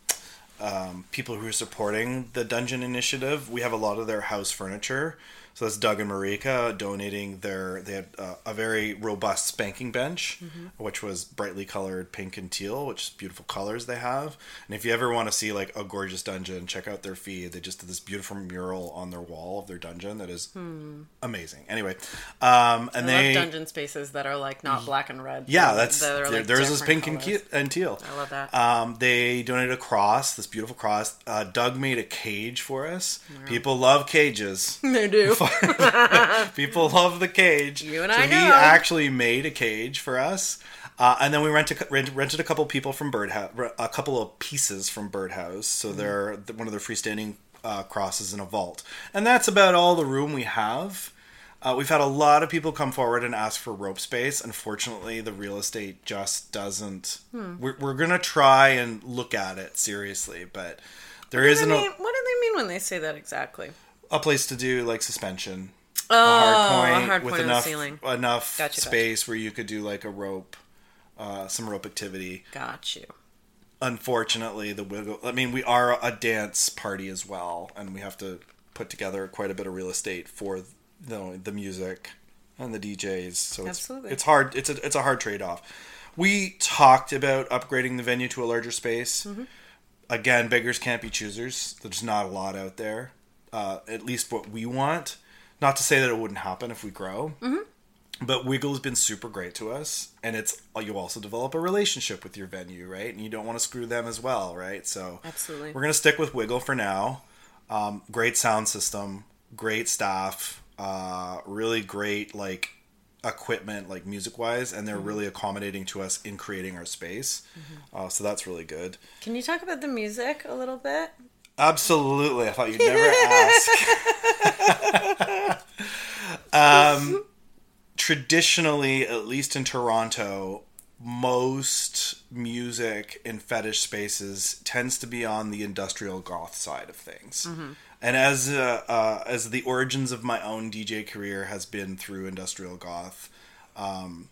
um, people who are supporting the dungeon initiative. We have a lot of their house furniture. So that's Doug and Marika donating their. They had uh, a very robust spanking bench,
Mm-hmm.
which was brightly colored pink and teal, which is beautiful colors they have. And if you ever want to see like a gorgeous dungeon, check out their feed. They just did this beautiful mural on their wall of their dungeon that is amazing. Anyway, um, and
Hmm. I
they
love dungeon spaces that are like not black and red.
yeah, that's
That are, like,
theirs is pink and, ke- and teal.
I love that.
Um, they donated a cross, this beautiful cross. Uh, Doug made a cage for us. People love cages.
They do.
People love the cage.
You and
so
I
he actually made a cage for us. Uh, and then we rented, rented a couple people from Birdhouse, a couple of pieces from Birdhouse. So
Mm-hmm.
they're one of their freestanding uh, crosses in a vault, and that's about all the room we have. Uh, we've had a lot of people come forward and ask for rope space. Unfortunately, the real estate just doesn't.
Hmm.
We're, we're gonna try and look at it seriously, but there
What
isn't
they
a,
what do they mean when they say that exactly?
A place to do like suspension.
Oh,
a hard point
a hard
with
point the
enough
ceiling.
enough
Gotcha, gotcha.
space where you could do like a rope, uh, some rope activity.
Got you.
Unfortunately, the wiggle. I mean, we are a dance party as well, and we have to put together quite a bit of real estate for know, the music and the DJs. So it's
Absolutely.
it's hard. It's a it's a hard trade off. We talked about upgrading the venue to a larger space.
Mm-hmm.
Again, beggars can't be choosers. There's not a lot out there. Uh, at least what we want. Not to say that it wouldn't happen if we grow. But Wiggle's been super great to us, and it's you also develop a relationship with your venue, right? And you don't want to screw them as well, right? So
Absolutely.
we're gonna stick with Wiggle for now. Um, great sound system, great staff, uh, really great like equipment, like music wise, and they're really accommodating to us in creating our space. Uh, so that's really good.
Can you talk about the music a little bit?
Absolutely. I thought you'd never ask. um, traditionally, at least in Toronto, most music in fetish spaces tends to be on the industrial goth side of things. And as uh, uh, as the origins of my own DJ career has been through industrial goth, um,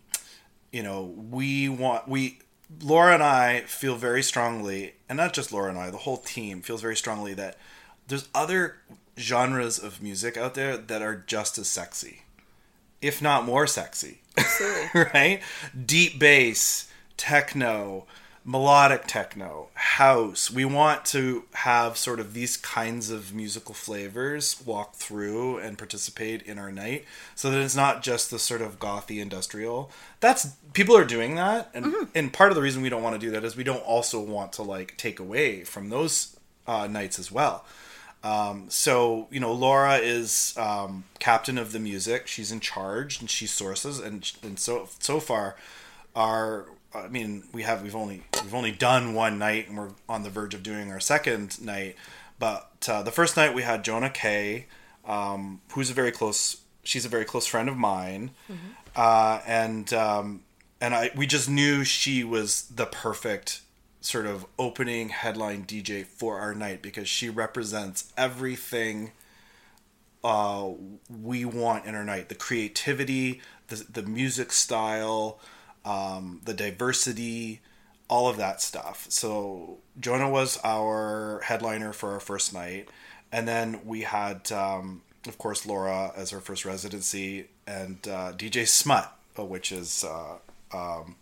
you know, we want we Laura and I feel very strongly, and not just Laura and I, the whole team feels very strongly that there's other genres of music out there that are just as sexy, if not more sexy. right? Deep bass, techno, melodic techno, house. We want to have sort of these kinds of musical flavors walk through and participate in our night so that it's not just the sort of gothy industrial. That's people are doing that and and part of the reason we don't want to do that is we don't also want to like take away from those uh, nights as well. Um, so you know, Laura is um, captain of the music. She's in charge and she sources, and and so so far, our I mean, we have we've only we've only done one night, and we're on the verge of doing our second night. But uh, the first night we had Jonah Kay, um, who's a very close. She's a very close friend of mine, uh, and um, and I we just knew she was the perfect sort of opening headline DJ for our night because she represents everything uh, we want in our night the creativity, the, the music style, um, the diversity, all of that stuff. So, Jonah was our headliner for our first night. And then we had, um, of course, Laura as our first residency and uh, DJ Smut, uh, which is uh, um,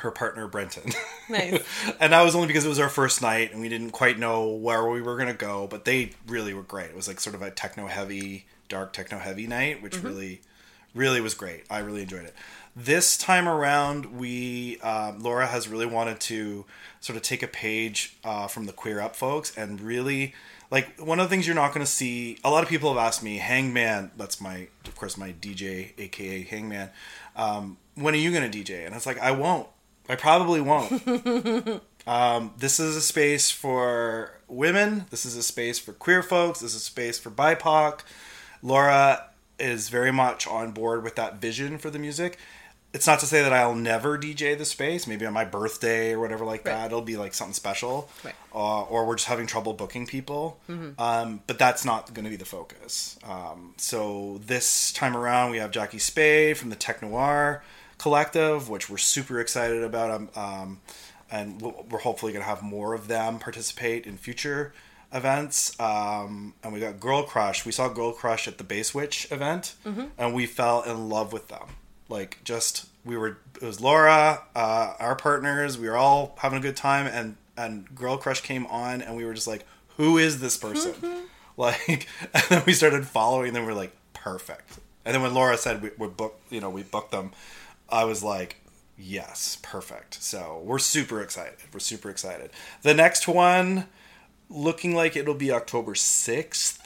her partner, Brenton.
Nice.
and that was only because it was our first night and we didn't quite know where we were going to go, but they really were great. It was like sort of a techno heavy, dark techno heavy night, which really, really was great. I really enjoyed it. This time around, we um, Laura has really wanted to sort of take a page uh, from the Queer Up folks and really like one of the things you're not going to see. A lot of people have asked me, Hangman. That's my, of course, my DJ, aka Hangman. Um, when are you going to DJ? And it's like I won't. I probably won't. um, this is a space for women. This is a space for queer folks. This is a space for BIPOC. Laura is very much on board with that vision for the music. It's not to say that I'll never DJ the space. Maybe on my birthday or whatever like that, it'll be like something special.
Right.
Uh, or we're just having trouble booking people. Um, but that's not going to be the focus. Um, so this time around, we have Jackie Spade from the Tech Noir Collective, which we're super excited about. Um, um, and we're hopefully going to have more of them participate in future events. Um, and we got Girl Crush. We saw Girl Crush at the Base Witch event, and we fell in love with them. Like, just we were. It was Laura, uh, our partners. We were all having a good time, and and Girl Crush came on, and we were just like, "Who is this person?" like, and then we started following them. We're like, "Perfect." And then when Laura said we, we booked, you know, we booked them, I was like, yes, perfect. So we're super excited. We're super excited. The next one, looking like it'll be October 6th,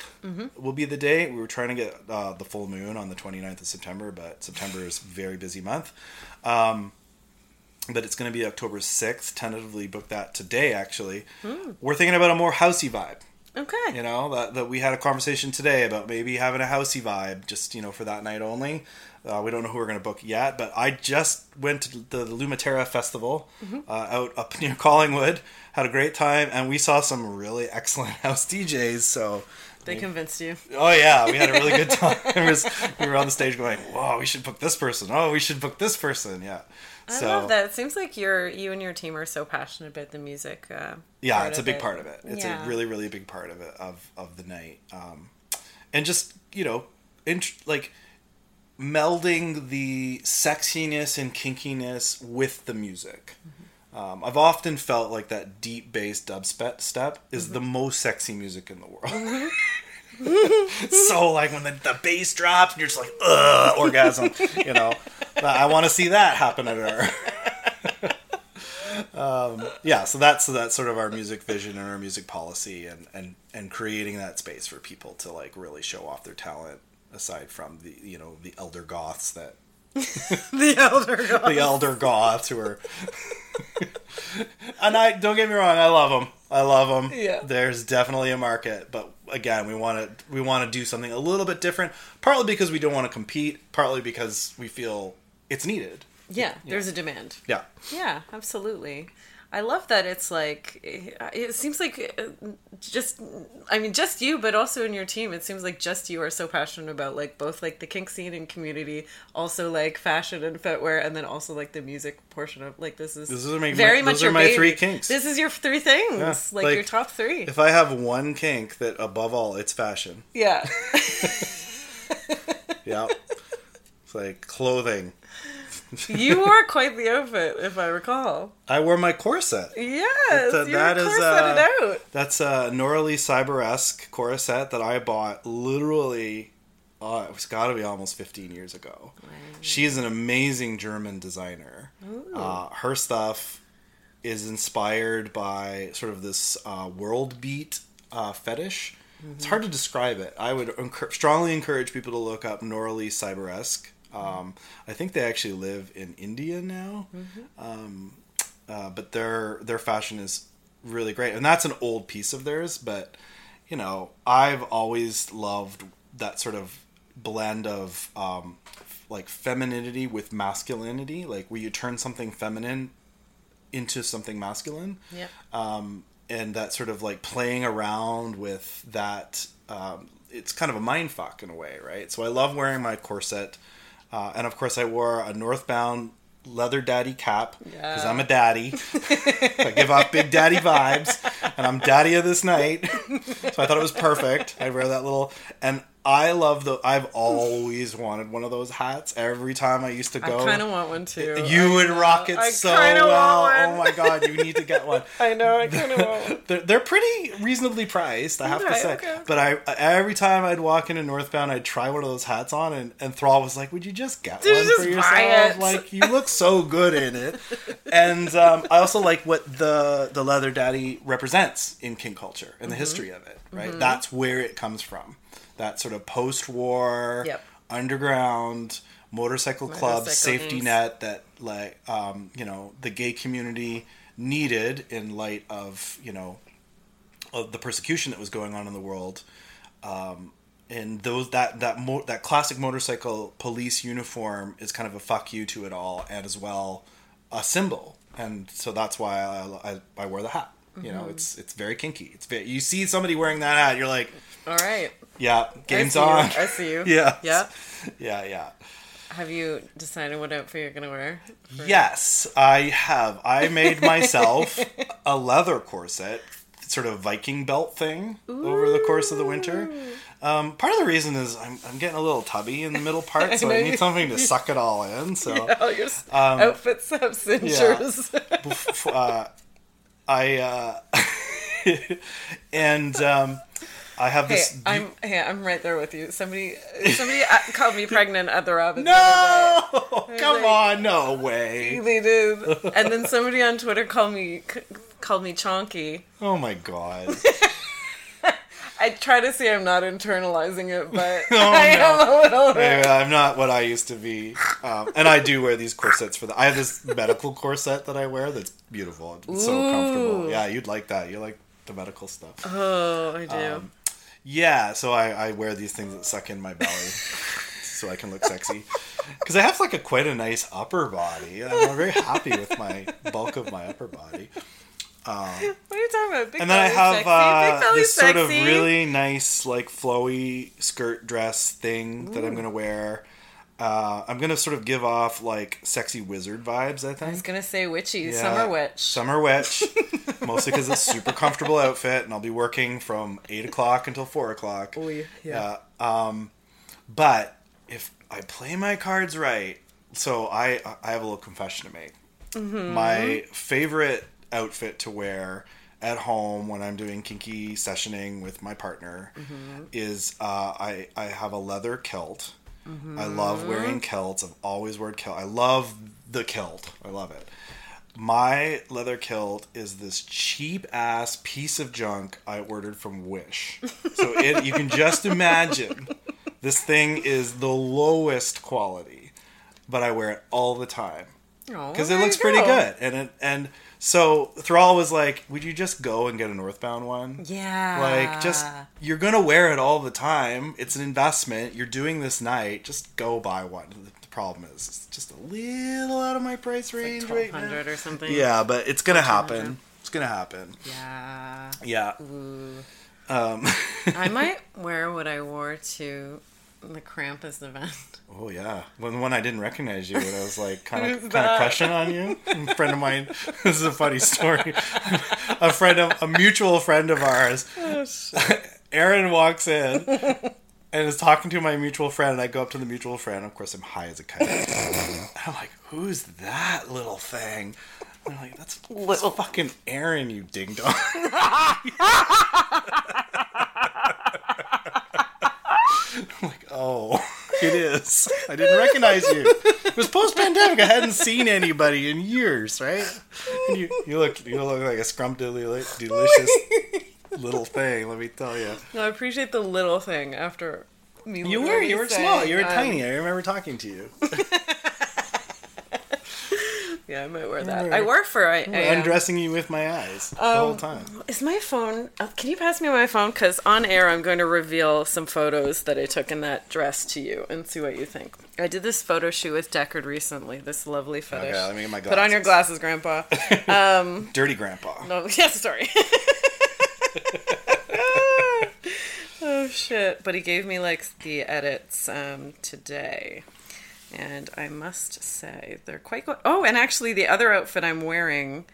will be the date. We were trying to get uh, the full moon on the 29th of September, but September is a very busy month. Um, but it's going to be October 6th. Tentatively booked that today, actually. We're thinking about a more housey vibe.
Okay.
You know that, that we had a conversation today about maybe having a housey vibe, just you know for that night only. Uh, we don't know who we're going to book yet, but I just went to the Lumaterra Festival uh, out up near Collingwood, had a great time, and we saw some really excellent house DJs. So,
They convinced you.
oh yeah, we had a really good time. Was- we were on the stage going, "Wow, we should book this person. Oh, we should book this person." Yeah.
I
so
love that. It seems like you're you and your team are so passionate about the music. Uh,
yeah it's a big
it.
part of it it's
Yeah.
a really really big part of it of of the night um and just you know int- like melding the sexiness and kinkiness with the music
Mm-hmm.
um, I've often felt like that deep bass dubstep step is
Mm-hmm.
the most sexy music in the world. so like when the, the bass drops and you're just like ugh orgasm, you know. I want to see that happen at our yeah so that's so that's sort of our music vision and our music policy and and and creating that space for people to like really show off their talent aside from the you know the elder goths that
the elder god.
the elder goths who are and i don't get me wrong i love them i love them
Yeah.
there's definitely a market but again, we want to we want to do something a little bit different. Partly because we don't want to compete. Partly because we feel it's needed.
Yeah, there's a demand.
Yeah.
Yeah, absolutely. I love that it's like it seems like uh, just I mean just you but also in your team it seems like just you are so passionate about like both like the kink scene and community also like fashion and footwear and then also like the music portion of like this is
This is my-
very
those
much
are
your
my
baby.
three kinks.
This is your three things
Yeah,
like,
like,
your top 3.
If I have one kink that above all, it's fashion.
yeah.
Yeah. it's like clothing.
You wore quite the outfit if I recall.
I wore my corset.
Yes,
That-
you
that
were
is,
corseted
uh,
out.
That's a Noralie Cyber-esque corset that I bought literally, uh, it's got to be almost 15 years ago. She's an amazing German designer. Uh, her stuff is inspired by sort of this uh, world beat uh, fetish. It's hard to describe it. I would strongly encourage people to look up Noralie Cyber-esque. Um, I think they actually live in India now. Uh, but their their fashion is really great, and that's an old piece of theirs. But you know, I've always loved that sort of blend of um, like femininity with masculinity, like where you turn something feminine into something masculine?
Yeah.
and that sort of like playing around with that um, it's kind of a mind fuck in a way right? So i love wearing my corset uh, and of course i wore a northbound leather daddy cap because i'm a daddy. I give off big daddy vibes and i'm daddy of this night. So i thought it was perfect. I wear that little and i love the i've always wanted one of those hats every time i used to go, I
kind of want one too.
you
I
would
know.
rock it
I
so well. Oh my god, you need to get one.
I know. I kind of want one.
They're, they're pretty reasonably priced, I have to say.
okay.
But I every time I'd walk into Northbound, I'd try one of those hats on, and, and Thrall was like, "Would you just get
Dude,
one
just
for yourself?
it."
Like you look so good in it." and um, I also like what the the leather daddy represents in kink culture and the
Mm-hmm.
history of it. Right, that's where it comes from. That sort of post-war
Yep.
underground motorcycle club
Motorcycle
safety
gangs.
net that like um, you know the gay community needed in light of you know of the persecution that was going on in the world um, and those that that mo- that classic motorcycle police uniform is kind of a fuck you to it all and as well a symbol and so that's why I, I, I wear the hat you
Mm-hmm.
know it's it's very kinky it's very you see somebody wearing that hat you're like
All right.
Yeah game's
see
on
You. I see you.
yeah
Yeah.
yeah yeah
Have you decided what outfit you're gonna wear?
Yes, I have. I made myself a leather corset, sort of Viking belt thing, over the course of the winter. Um, part of the reason is I'm, I'm getting a little tubby in the middle part, so I,
know
need
you-
something to suck it all in. So
Oh, your s- outfits have cinchers.
f- uh, I uh, and um, I have
Hey,
this.
I'm hey, I'm right there with you. Somebody somebody uh, called me pregnant at the Robin.
no,
day.
come
like-
on, no way.
They did, and then somebody on Twitter called me called me chonky.
Oh my god.
I try to say I'm not internalizing it, but
Oh,
I am a little bit.
Yeah, I'm not what I used to be, um, and I do wear these corsets for the. I have this medical corset that I wear that's beautiful. It's so comfortable. Yeah, you'd like that. You like the medical stuff.
Oh, I do.
Um, Yeah, so I, I wear these things that suck in my belly, so I can look sexy. Because I have like a quite a nice upper body. I'm very happy with my bulk of my upper body.
what are you talking about? Big
And then I have
sexy?
uh, this sort of really nice, like flowy skirt dress thing that I'm gonna wear. Uh, I'm gonna sort of give off like sexy wizard vibes. I think.
I was gonna say witchy,
Yeah.
summer witch.
Summer witch, mostly because it's super comfortable outfit, and I'll be working from eight o'clock until four o'clock.
Oh, yeah.
Yeah. Um, but if I play my cards right, so I I have a little confession to make. My favorite outfit to wear at home when I'm doing kinky sessioning with my partner is uh, I I have a leather kilt. I love wearing mm-hmm. kilts. I've always worn kilt. I love the kilt. I love it. My leather kilt is this cheap ass piece of junk I ordered from Wish. So it, you can just imagine this thing is the lowest quality, but I wear it all the time.
Oh,
because
well,
it looks
you
pretty
go.
good. And it, and so Thrall was like, "Would you just go and get a northbound one?
Yeah.
Like, just you're gonna wear it all the time. It's an investment. You're doing this night. Just go buy one." The problem is, it's just a little out of my price range right now.
or something.
Yeah, but it's gonna happen. It's gonna happen.
Yeah.
Yeah. Um,
I might wear what I wore to the Krampus event.
oh yeah, when when I didn't recognize you, and I was like kind of kind of crushing on you. A friend of mine. This is a funny story. a friend of a mutual friend of ours. Oh, Erin walks in and is talking to my mutual friend, and I go up to the mutual friend. Of course, I'm high as a kite. And I'm like, "Who's that little thing?" And I'm like, "That's little fucking Erin, you ding dong." I'm like, "Oh, it is." I didn't recognize you. It was post pandemic. I hadn't seen anybody in years, right? And you, you look, you look like a scrumptious, delicious little thing. Let me tell you.
No, I appreciate the little thing after me.
You were, you were
saying,
small. You were
um,
tiny. I remember talking to you.
Yeah, I might wear that. I wore for I, I um,
undressing you with my eyes the whole time.
Is my phone? Uh, can you pass me my phone? Because on air, I'm going to reveal some photos that I took in that dress to you and see what you think. I did this photo shoot with Deckard recently. This lovely fetish.
Okay, let me get my glasses.
Put on your
glasses.
Grandpa.
Dirty grandpa.
No, yes, sorry. oh shit! But he gave me like the edits um, today, and I must say they're quite good. Oh, and actually, the other outfit I'm wearing,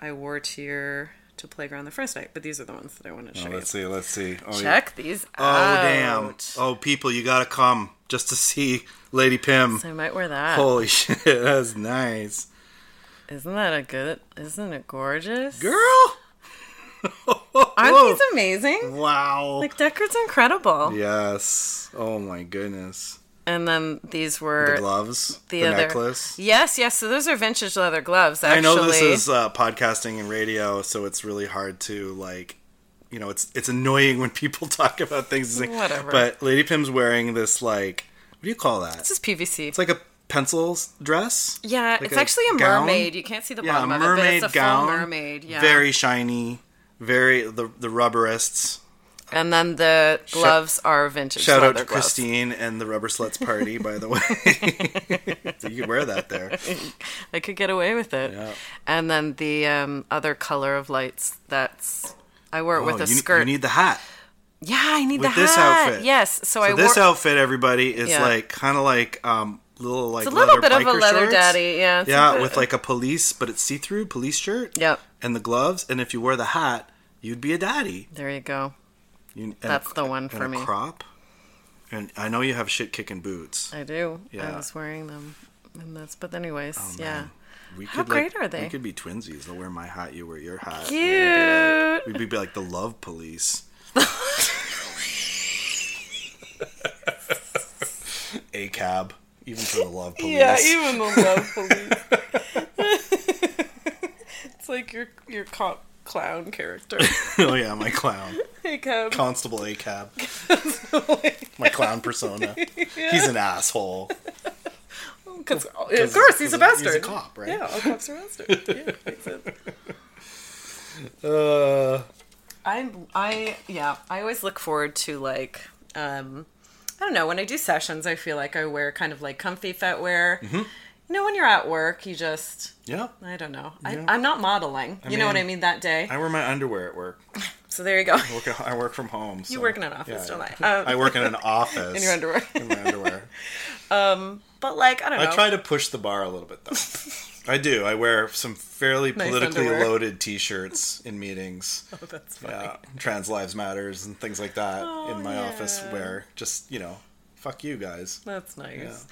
I wore to your to playground the first night. But these are the ones that I want to oh, show
Oh,
you.
let's see. Let's see. Oh, yeah.
Check these
Oh
out.
Oh damn. Oh people, you gotta come just to see Lady Pim.
So I might wear that.
Holy shit, that's nice,
Isn't that a good? Isn't it gorgeous?
girl.
Aren't these amazing?
Wow.
Like Deckard's incredible.
yes. Oh my goodness.
And then these were
The gloves,
the,
the,
other
necklace.
Yes, yes. So those are vintage leather gloves. Actually,
I know this is uh, podcasting and radio, so it's really hard to like, you know, it's it's annoying when people talk about things. Like-
Whatever.
But Lady Pim's wearing this like, what do you call that?
This is PVC.
It's like a pencil dress.
yeah,
like
it's actually a
gown?
mermaid. You can't see the
Yeah,
bottom
a
of it, but
mermaid
it's a
gown.
mermaid. Yeah.
Very shiny. Very the the rubberists.
And then the gloves are vintage.
Shout out to
gloves.
Christine and the Rubber Sluts party, by the way. so you could wear that there.
I could get away with it.
Yeah.
And then the um, other color of lights. That's I wore it with
Oh,
a
you,
skirt.
you need the hat.
yeah, I need
with
the
this
hat.
outfit.
Yes. So,
So
I
this
wore.
outfit, everybody, is
Yeah.
like kind of like um little like
it's a little bit of a leather
shorts.
daddy. Yeah.
Yeah, with like a police, but it's see through police shirt.
Yep.
And the gloves, and if you wear the hat, you'd be a daddy.
There you go.
You,
That's
a,
the one for me.
Crop. And I know you have shit kicking boots.
I do.
Yeah.
I was wearing them, and that's. But anyways,
Oh,
yeah.
We
How
could, like,
great are they?
We could be twinsies. They'll wear my hat, you wear your hat.
Cute.
We'd be like the love police. A cab, even for the love police.
Yeah, even the love police. it's like your your co- clown character.
oh yeah, my clown,
hey, Cab.
Constable A cab, my clown persona. He's an asshole.
Because of course he's a bastard.
He's a cop, right?
Yeah, all cops are bastards. Yeah, makes sense.
Uh,
I'm I yeah, I always look forward to like um I don't know, when I do sessions I feel like I wear kind of like comfy footwear.
Mm-hmm.
You know, when you're at work you just
yeah.
I don't know. I,
Yeah.
I'm not modeling. you know what I
mean,
mean that day.
I wear my underwear at work.
so there you go.
I work, I work from home.
You work in an office,
yeah,
don't
yeah.
I? Um,
I work in an office
in your underwear.
in my underwear.
Um, But like I don't know.
I try to push the bar a little bit though. I do. I wear some fairly
Nice
politically
underwear.
loaded T-shirts in meetings.
Oh, that's funny.
Yeah, Trans Lives Matters and things like that in my office.
Oh.
Where just you know, fuck you guys.
That's nice.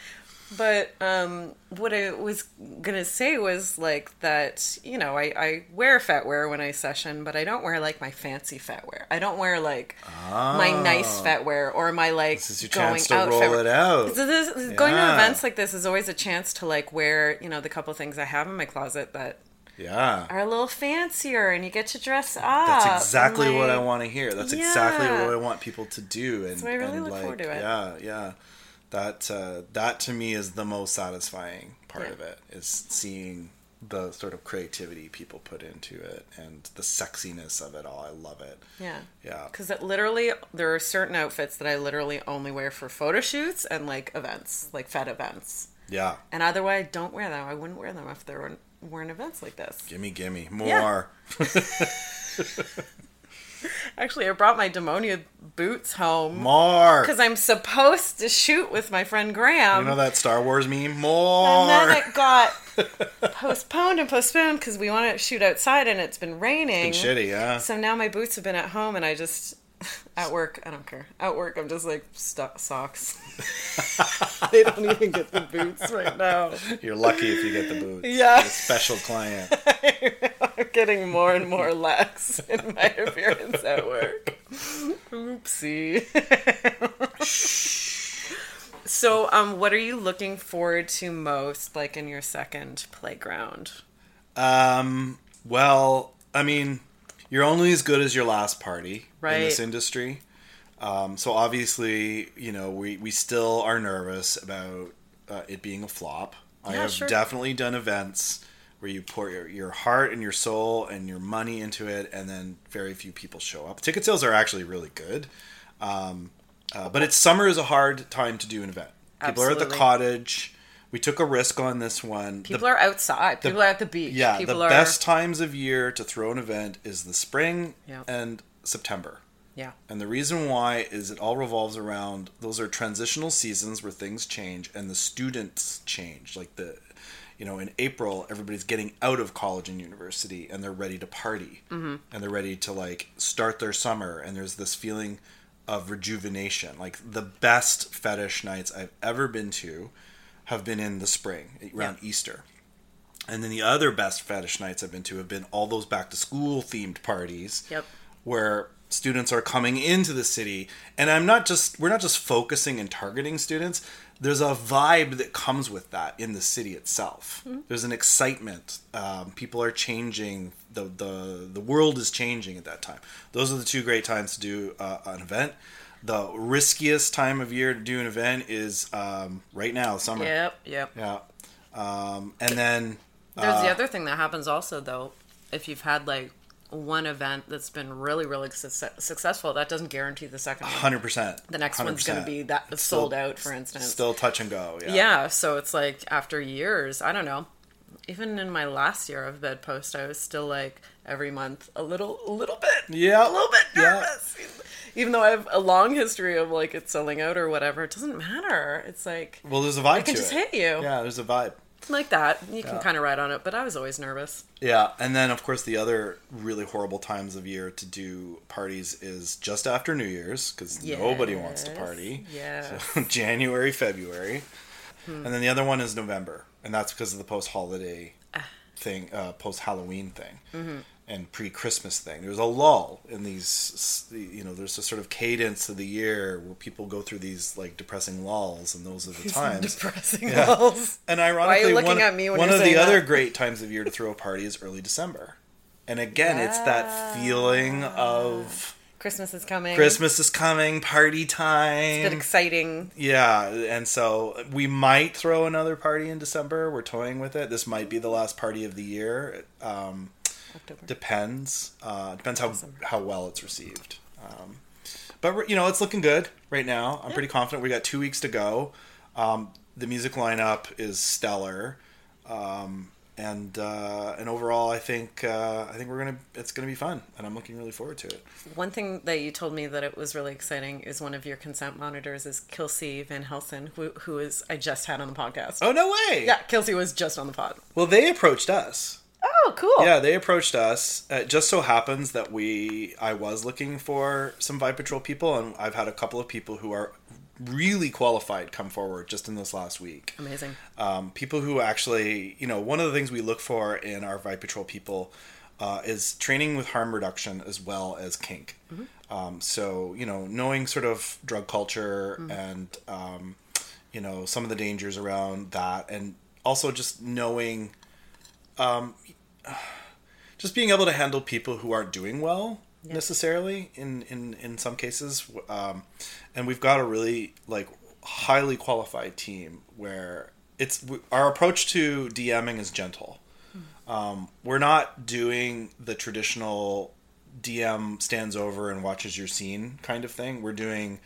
But um, what I was gonna say was like that. You know, I, I wear fetwear when I session, but I don't wear like my fancy fetwear. I don't wear like my nice fetwear or my like
Ah. This is your
going
chance to
out
roll it out.
So this, this- going to events like this is always a chance to like wear you know the couple things I have in my closet that
Yeah.
are a little fancier, and you get to dress up.
That's exactly
and,
what I want to hear. That's exactly what I want people to do. And
So I really
and
look
like,
forward to it.
Yeah, yeah. That uh, that to me is the most satisfying part
Yeah.
of it is seeing the sort of creativity people put into it and the sexiness of it all. I love it.
Yeah.
Yeah.
Because it literally, there are certain outfits that I literally only wear for photo shoots and like events, like Fet events.
Yeah.
And otherwise, don't wear them. I wouldn't wear them if there were weren't events like this.
Gimme, gimme
Yeah. Actually, I brought my Demonia boots home
More.
because I'm supposed to shoot with my friend Graham.
You know that Star Wars meme? More.
and then it got postponed and postponed because we want to shoot outside and it's been raining.
Been shitty, yeah.
So now my boots have been at home and I just at work I don't care. At work I'm just like socks. they don't even get the boots right now.
You're lucky if you get the boots.
Yeah.
You're a special client.
I'm getting more and more lax in my appearance at work. Oopsie. so, um, what are you looking forward to most, like in your second playground?
Um. Well, I mean, you're only as good as your last party in this industry. Um, so obviously, you know, we we still are nervous about uh, it being a flop. I have
sure.
definitely done events where you pour your, your heart and your soul and your money into it, and then very few people show up. Ticket sales are actually really good, um, uh, but it's summer is a hard time to do an event. People are at the cottage. We took a risk on this one. The
People are outside. People are at the beach.
yeah,
People
the
are
best times of year to throw an event is the spring
Yeah.
and September.
Yeah.
And the reason why is it all revolves around those are transitional seasons where things change and the students change. Like the, you know, in April, everybody's getting out of college and university and they're ready to party mm-hmm. and they're ready to like start their summer. And there's this feeling of rejuvenation. Like the best fetish nights I've ever been to have been in the spring around Easter. And then the other best fetish nights I've been to have been all those back to school themed parties
Yep.
where students are coming into the city. And i'm not just we're not just focusing and targeting students. There's a vibe that comes with that in the city itself. There's an excitement. Um, people are changing. The, the the world is changing at that time. Those are the two great times to do uh, an event the riskiest time of year to do an event is um, right now summer
Yep. Yep.
yeah um, and then
There's
Uh,
the other thing that happens also, though. If you've had like one event that's been really, really suc successful, that doesn't guarantee the second one.
100%
The next one's going to be that
Still-
sold out, for instance.
still touch and go yeah
yeah. So it's like after years, I don't know. Even in my last year of bedpost, I was still like every month a little, a little bit,
Yeah.
a little bit
Yeah.
Even though I have a long history of like it selling out or whatever, it doesn't matter. It's like
Well, there's a vibe
I
can
just
it.
hit you.
Yeah, there's a vibe.
like that. You can kind of ride on it, but I was always nervous.
Yeah, and then of course the other really horrible times of year to do parties is just after New Year's because nobody wants to party.
Yeah,
So January, February,
Hmm.
and then the other one is November, and that's because of the post-holiday
Ah.
thing, uh, post-Halloween thing,
Mm-hmm.
And pre-Christmas thing. There's a lull in these, you know, there's a sort of cadence of the year where people go through these like depressing lulls, and those are the times.
Depressing
Yeah.
lulls.
And ironically, one,
at me when
one of the
saying
other great times of year to throw a party is early December. And again, it's that feeling of
Christmas is coming.
Christmas is coming, party
It's
time.
been exciting.
yeah, and so we might throw another party in December. We're toying with it. This might be the last party of the year. Um,
October.
depends. Uh, depends how how well it's received. Um, but you know, it's looking good right now. I'm pretty confident. We got two weeks to go. Um, the music lineup is stellar, um, and uh, and overall, I think uh, I think we're gonna it's gonna be fun, and I'm looking really forward to it.
One thing that you told me that it was really exciting is one of your consent monitors is Kelsey Van Helsen, who, who is I just had on the podcast.
Oh no way!
Yeah, Kelsey was just on the pod.
Well, they approached us.
Oh, cool.
Yeah, they approached us. It just so happens that we I was looking for some Vibe Patrol people, and I've had a couple of people who are really qualified come forward just in this last week.
Amazing.
Um, people who actually, you know, one of the things we look for in our Vibe Patrol people uh, is training with harm reduction as well as kink. Um, so, you know, knowing sort of drug culture and, um, you know, some of the dangers around that, and also just knowing, um, just being able to handle people who aren't doing well necessarily in, in, in some cases. Um, and we've got a really like highly qualified team where it's our approach to DMing is gentle. Um, we're not doing the traditional DM stands over and watches your scene kind of thing. We're doing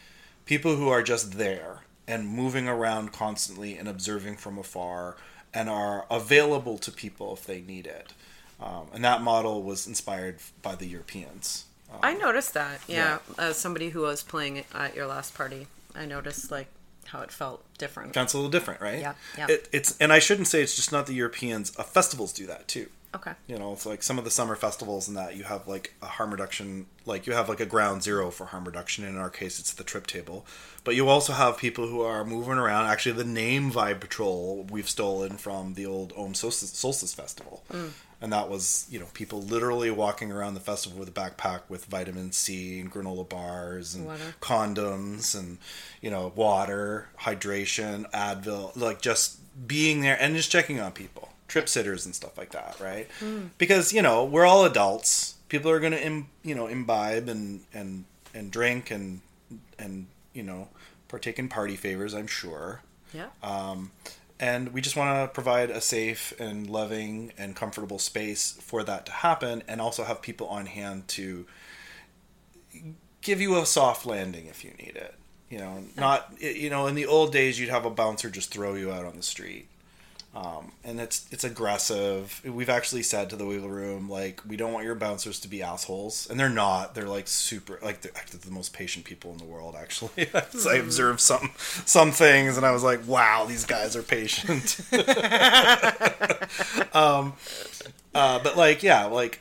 people who are just there and moving around constantly and observing from afar and are available to people if they need it. Um, and that model was inspired by the Europeans.
I noticed that. Yeah, as somebody who was playing at your last party, I noticed like how it felt different.
That's a little different, right?
Yeah, yeah.
It, it's and I shouldn't say it's just not the Europeans. Uh, festivals do that too.
Okay.
You know, it's like some of the summer festivals and that you have like a harm reduction, like you have like a ground zero for harm reduction. In our case, it's the trip table. But you also have people who are moving around. Actually, the name Vibe Patrol we've stolen from the old Ohm Solstice, Solstice Festival. And that was, you know, people literally walking around the festival with a backpack with vitamin C and granola bars and
Water.
condoms and, you know, water, hydration, Advil, like just being there and just checking on people, trip sitters and stuff like that, right? Because, you know, we're all adults. People are going to, Im, you know, imbibe and, and, and drink and, and, you know, partake in party favors, I'm sure
Yeah.
um, and we just want to provide a safe and loving and comfortable space for that to happen and also have people on hand to give you a soft landing if you need it. You know not you know in the old days you'd have a bouncer just throw you out on the street um, and it's it's aggressive. We've actually said to the wiggle room like we don't want your bouncers to be assholes, and they're not. They're like super like they're actually the most patient people in the world. Actually, So I observed some some things, and I was like, wow, these guys are patient. um, uh, but like yeah, like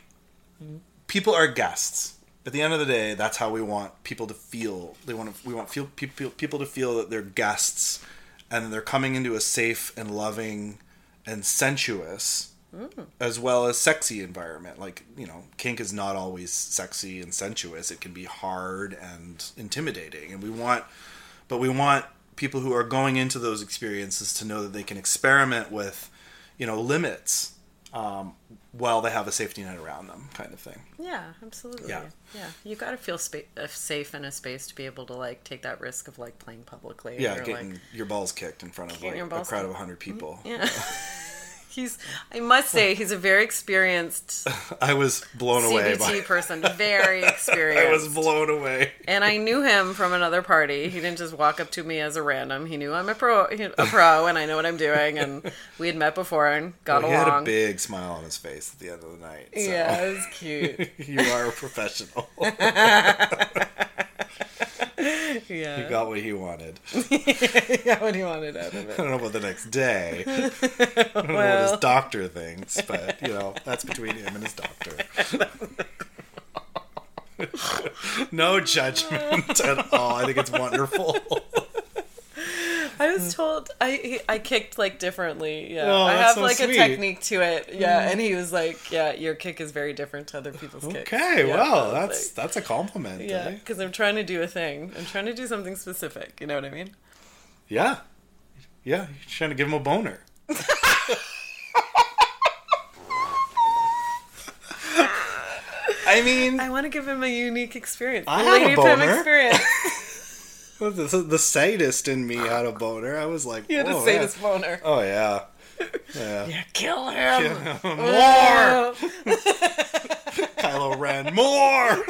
people are guests. At the end of the day, that's how we want people to feel. They want to we want feel people people to feel that they're guests and they're coming into a safe and loving and sensuous as well as sexy environment. Like you know kink is not always sexy and sensuous. It can be hard and intimidating. And we want but we want people who are going into those experiences to know that they can experiment with you know limits. Um, while they have a safety net around them kind of thing
Yeah, absolutely.
Yeah.
Yeah, you got to feel spa- uh, safe in a space to be able to like take that risk of like playing publicly.
yeah getting
like,
your balls kicked in front of like, a crowd of
kicked.
100 people
yeah. he's. I must say, he's a very experienced
i was blown away by
CBT person. Very experienced.
i was blown away
And I knew him from another party. He didn't just walk up to me as a random. He knew I'm a pro, a pro, and I know what I'm doing. And we had met before and got
Well, he
along.
had a big smile on his face at the end of the night. So.
yeah, it was cute.
you are a professional.
Yeah,
he got what he wanted.
yeah, what he wanted out of it.
I don't know about the next day. I don't know what his doctor thinks, but you know that's between him and his doctor. no judgment at all. I think it's wonderful.
I was told I I kicked like differently. Yeah,
Oh,
I have
so
like
sweet.
a technique to it. Yeah, and he was like, "Yeah, your kick is very different to other people's kicks."
Okay,
Yeah,
well, that's
like-
that's a compliment.
yeah,
eh?
because I'm trying to do a thing. I'm trying to do something specific. You know what I mean?
yeah, yeah. You're trying to give him a boner. I mean,
I want to give him a unique experience.
I
The
have a boner.
experience.
The, the sadist in me had a boner. I was like,
You had to
"Whoa,
say
man."
boner.
Oh yeah, yeah.
Yeah, kill him.
More, Kylo Ren. More.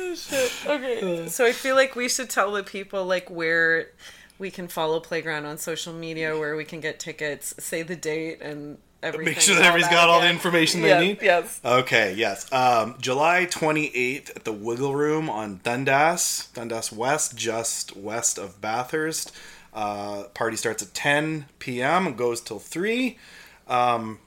Oh, okay, so I feel like we should tell the people like where we can follow Playground on social media, where we can get tickets, say the date, and everything.
Make sure that everybody's got all the information they
Yes,
need.
Yes.
Okay, yes. Um, July 28th at the Wiggle Room on Dundas, Dundas West, just west of Bathurst. Uh, party starts at 10 p.m. and goes till 3. Um,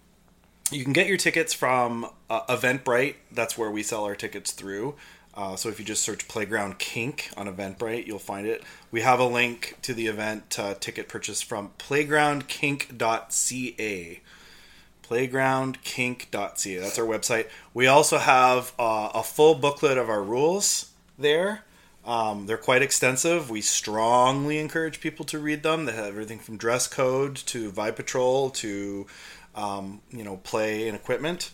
you can get your tickets from uh, Eventbrite. That's where we sell our tickets through. Uh, so if you just search Playground Kink on Eventbrite, you'll find it. We have a link to the event uh, ticket purchase from playgroundkink.ca playgroundkink.ca. That's our website. We also have uh, a full booklet of our rules there. Um, they're quite extensive. We strongly encourage people to read them. They have everything from dress code to Vibe Patrol to um, you know play and equipment,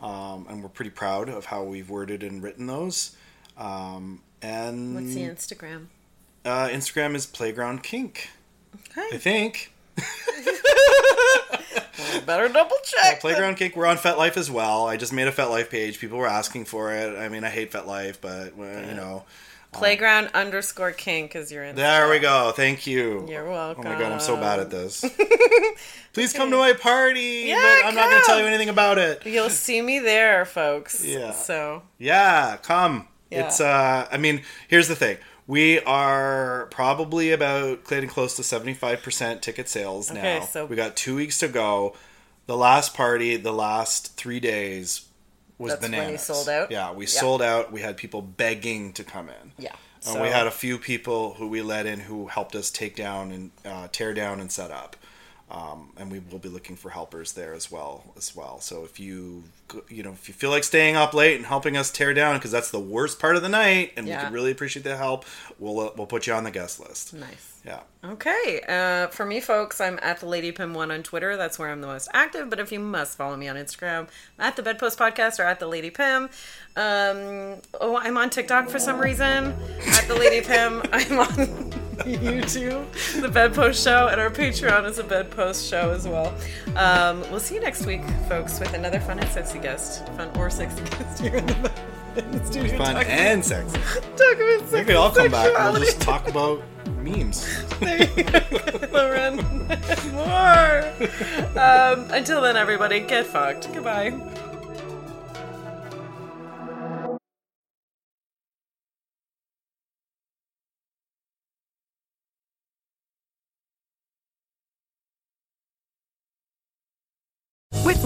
um, and we're pretty proud of how we've worded and written those. Um, and
What's the Instagram?
uh, Instagram is Playground Kink. I
Okay. Better double
Yeah,
check.
Playground Cake. We're on FetLife as well. I just made a FetLife page. People were asking for it. I mean, I hate FetLife, but well, you know.
Playground underscore kink is your Instagram.
There we go. Thank you.
You're welcome.
Oh my god, I'm so bad at this. Please come to my party.
Yeah,
but I'm not going to tell you anything about it.
You'll see me there, folks.
Yeah.
So
Yeah, come.
Yeah.
It's uh I mean, here's the thing. We are probably about getting close to 75% ticket sales now.
Okay, so-
we got 2 weeks to go. The last party, the last 3 days was
That's when you
bananas.
sold out?
Yeah, we
Yeah.
sold out. We had people begging to come in.
yeah.
And
So
we had a few people who we let in who helped us take down and uh, tear down and set up. Um, and we will be looking for helpers there as well as well. So if you you know if you feel like staying up late and helping us tear down because that's the worst part of the night, and we
Yeah.
could really appreciate the help, we'll uh, we'll put you on the guest list.
nice.
Yeah.
Okay. Uh, for me, folks, I'm at the Lady Pim one on Twitter. That's where I'm the most active. But if you must follow me on Instagram, I'm at the Bedpost Podcast or at the Lady Pim. Um, oh, I'm on TikTok for some reason. At the Lady Pim. I'm on YouTube, the Bedpost Show, and our Patreon is a Bedpost Show as well. Um, we'll see you next week, folks, with another fun and sexy guest, fun or sexy guest here in the, in the studio.
Fun and sexy.
Talk about sex
Maybe I'll come back. We'll just talk about memes.
Lauren. More. Um, until then, everybody, get fucked. Goodbye.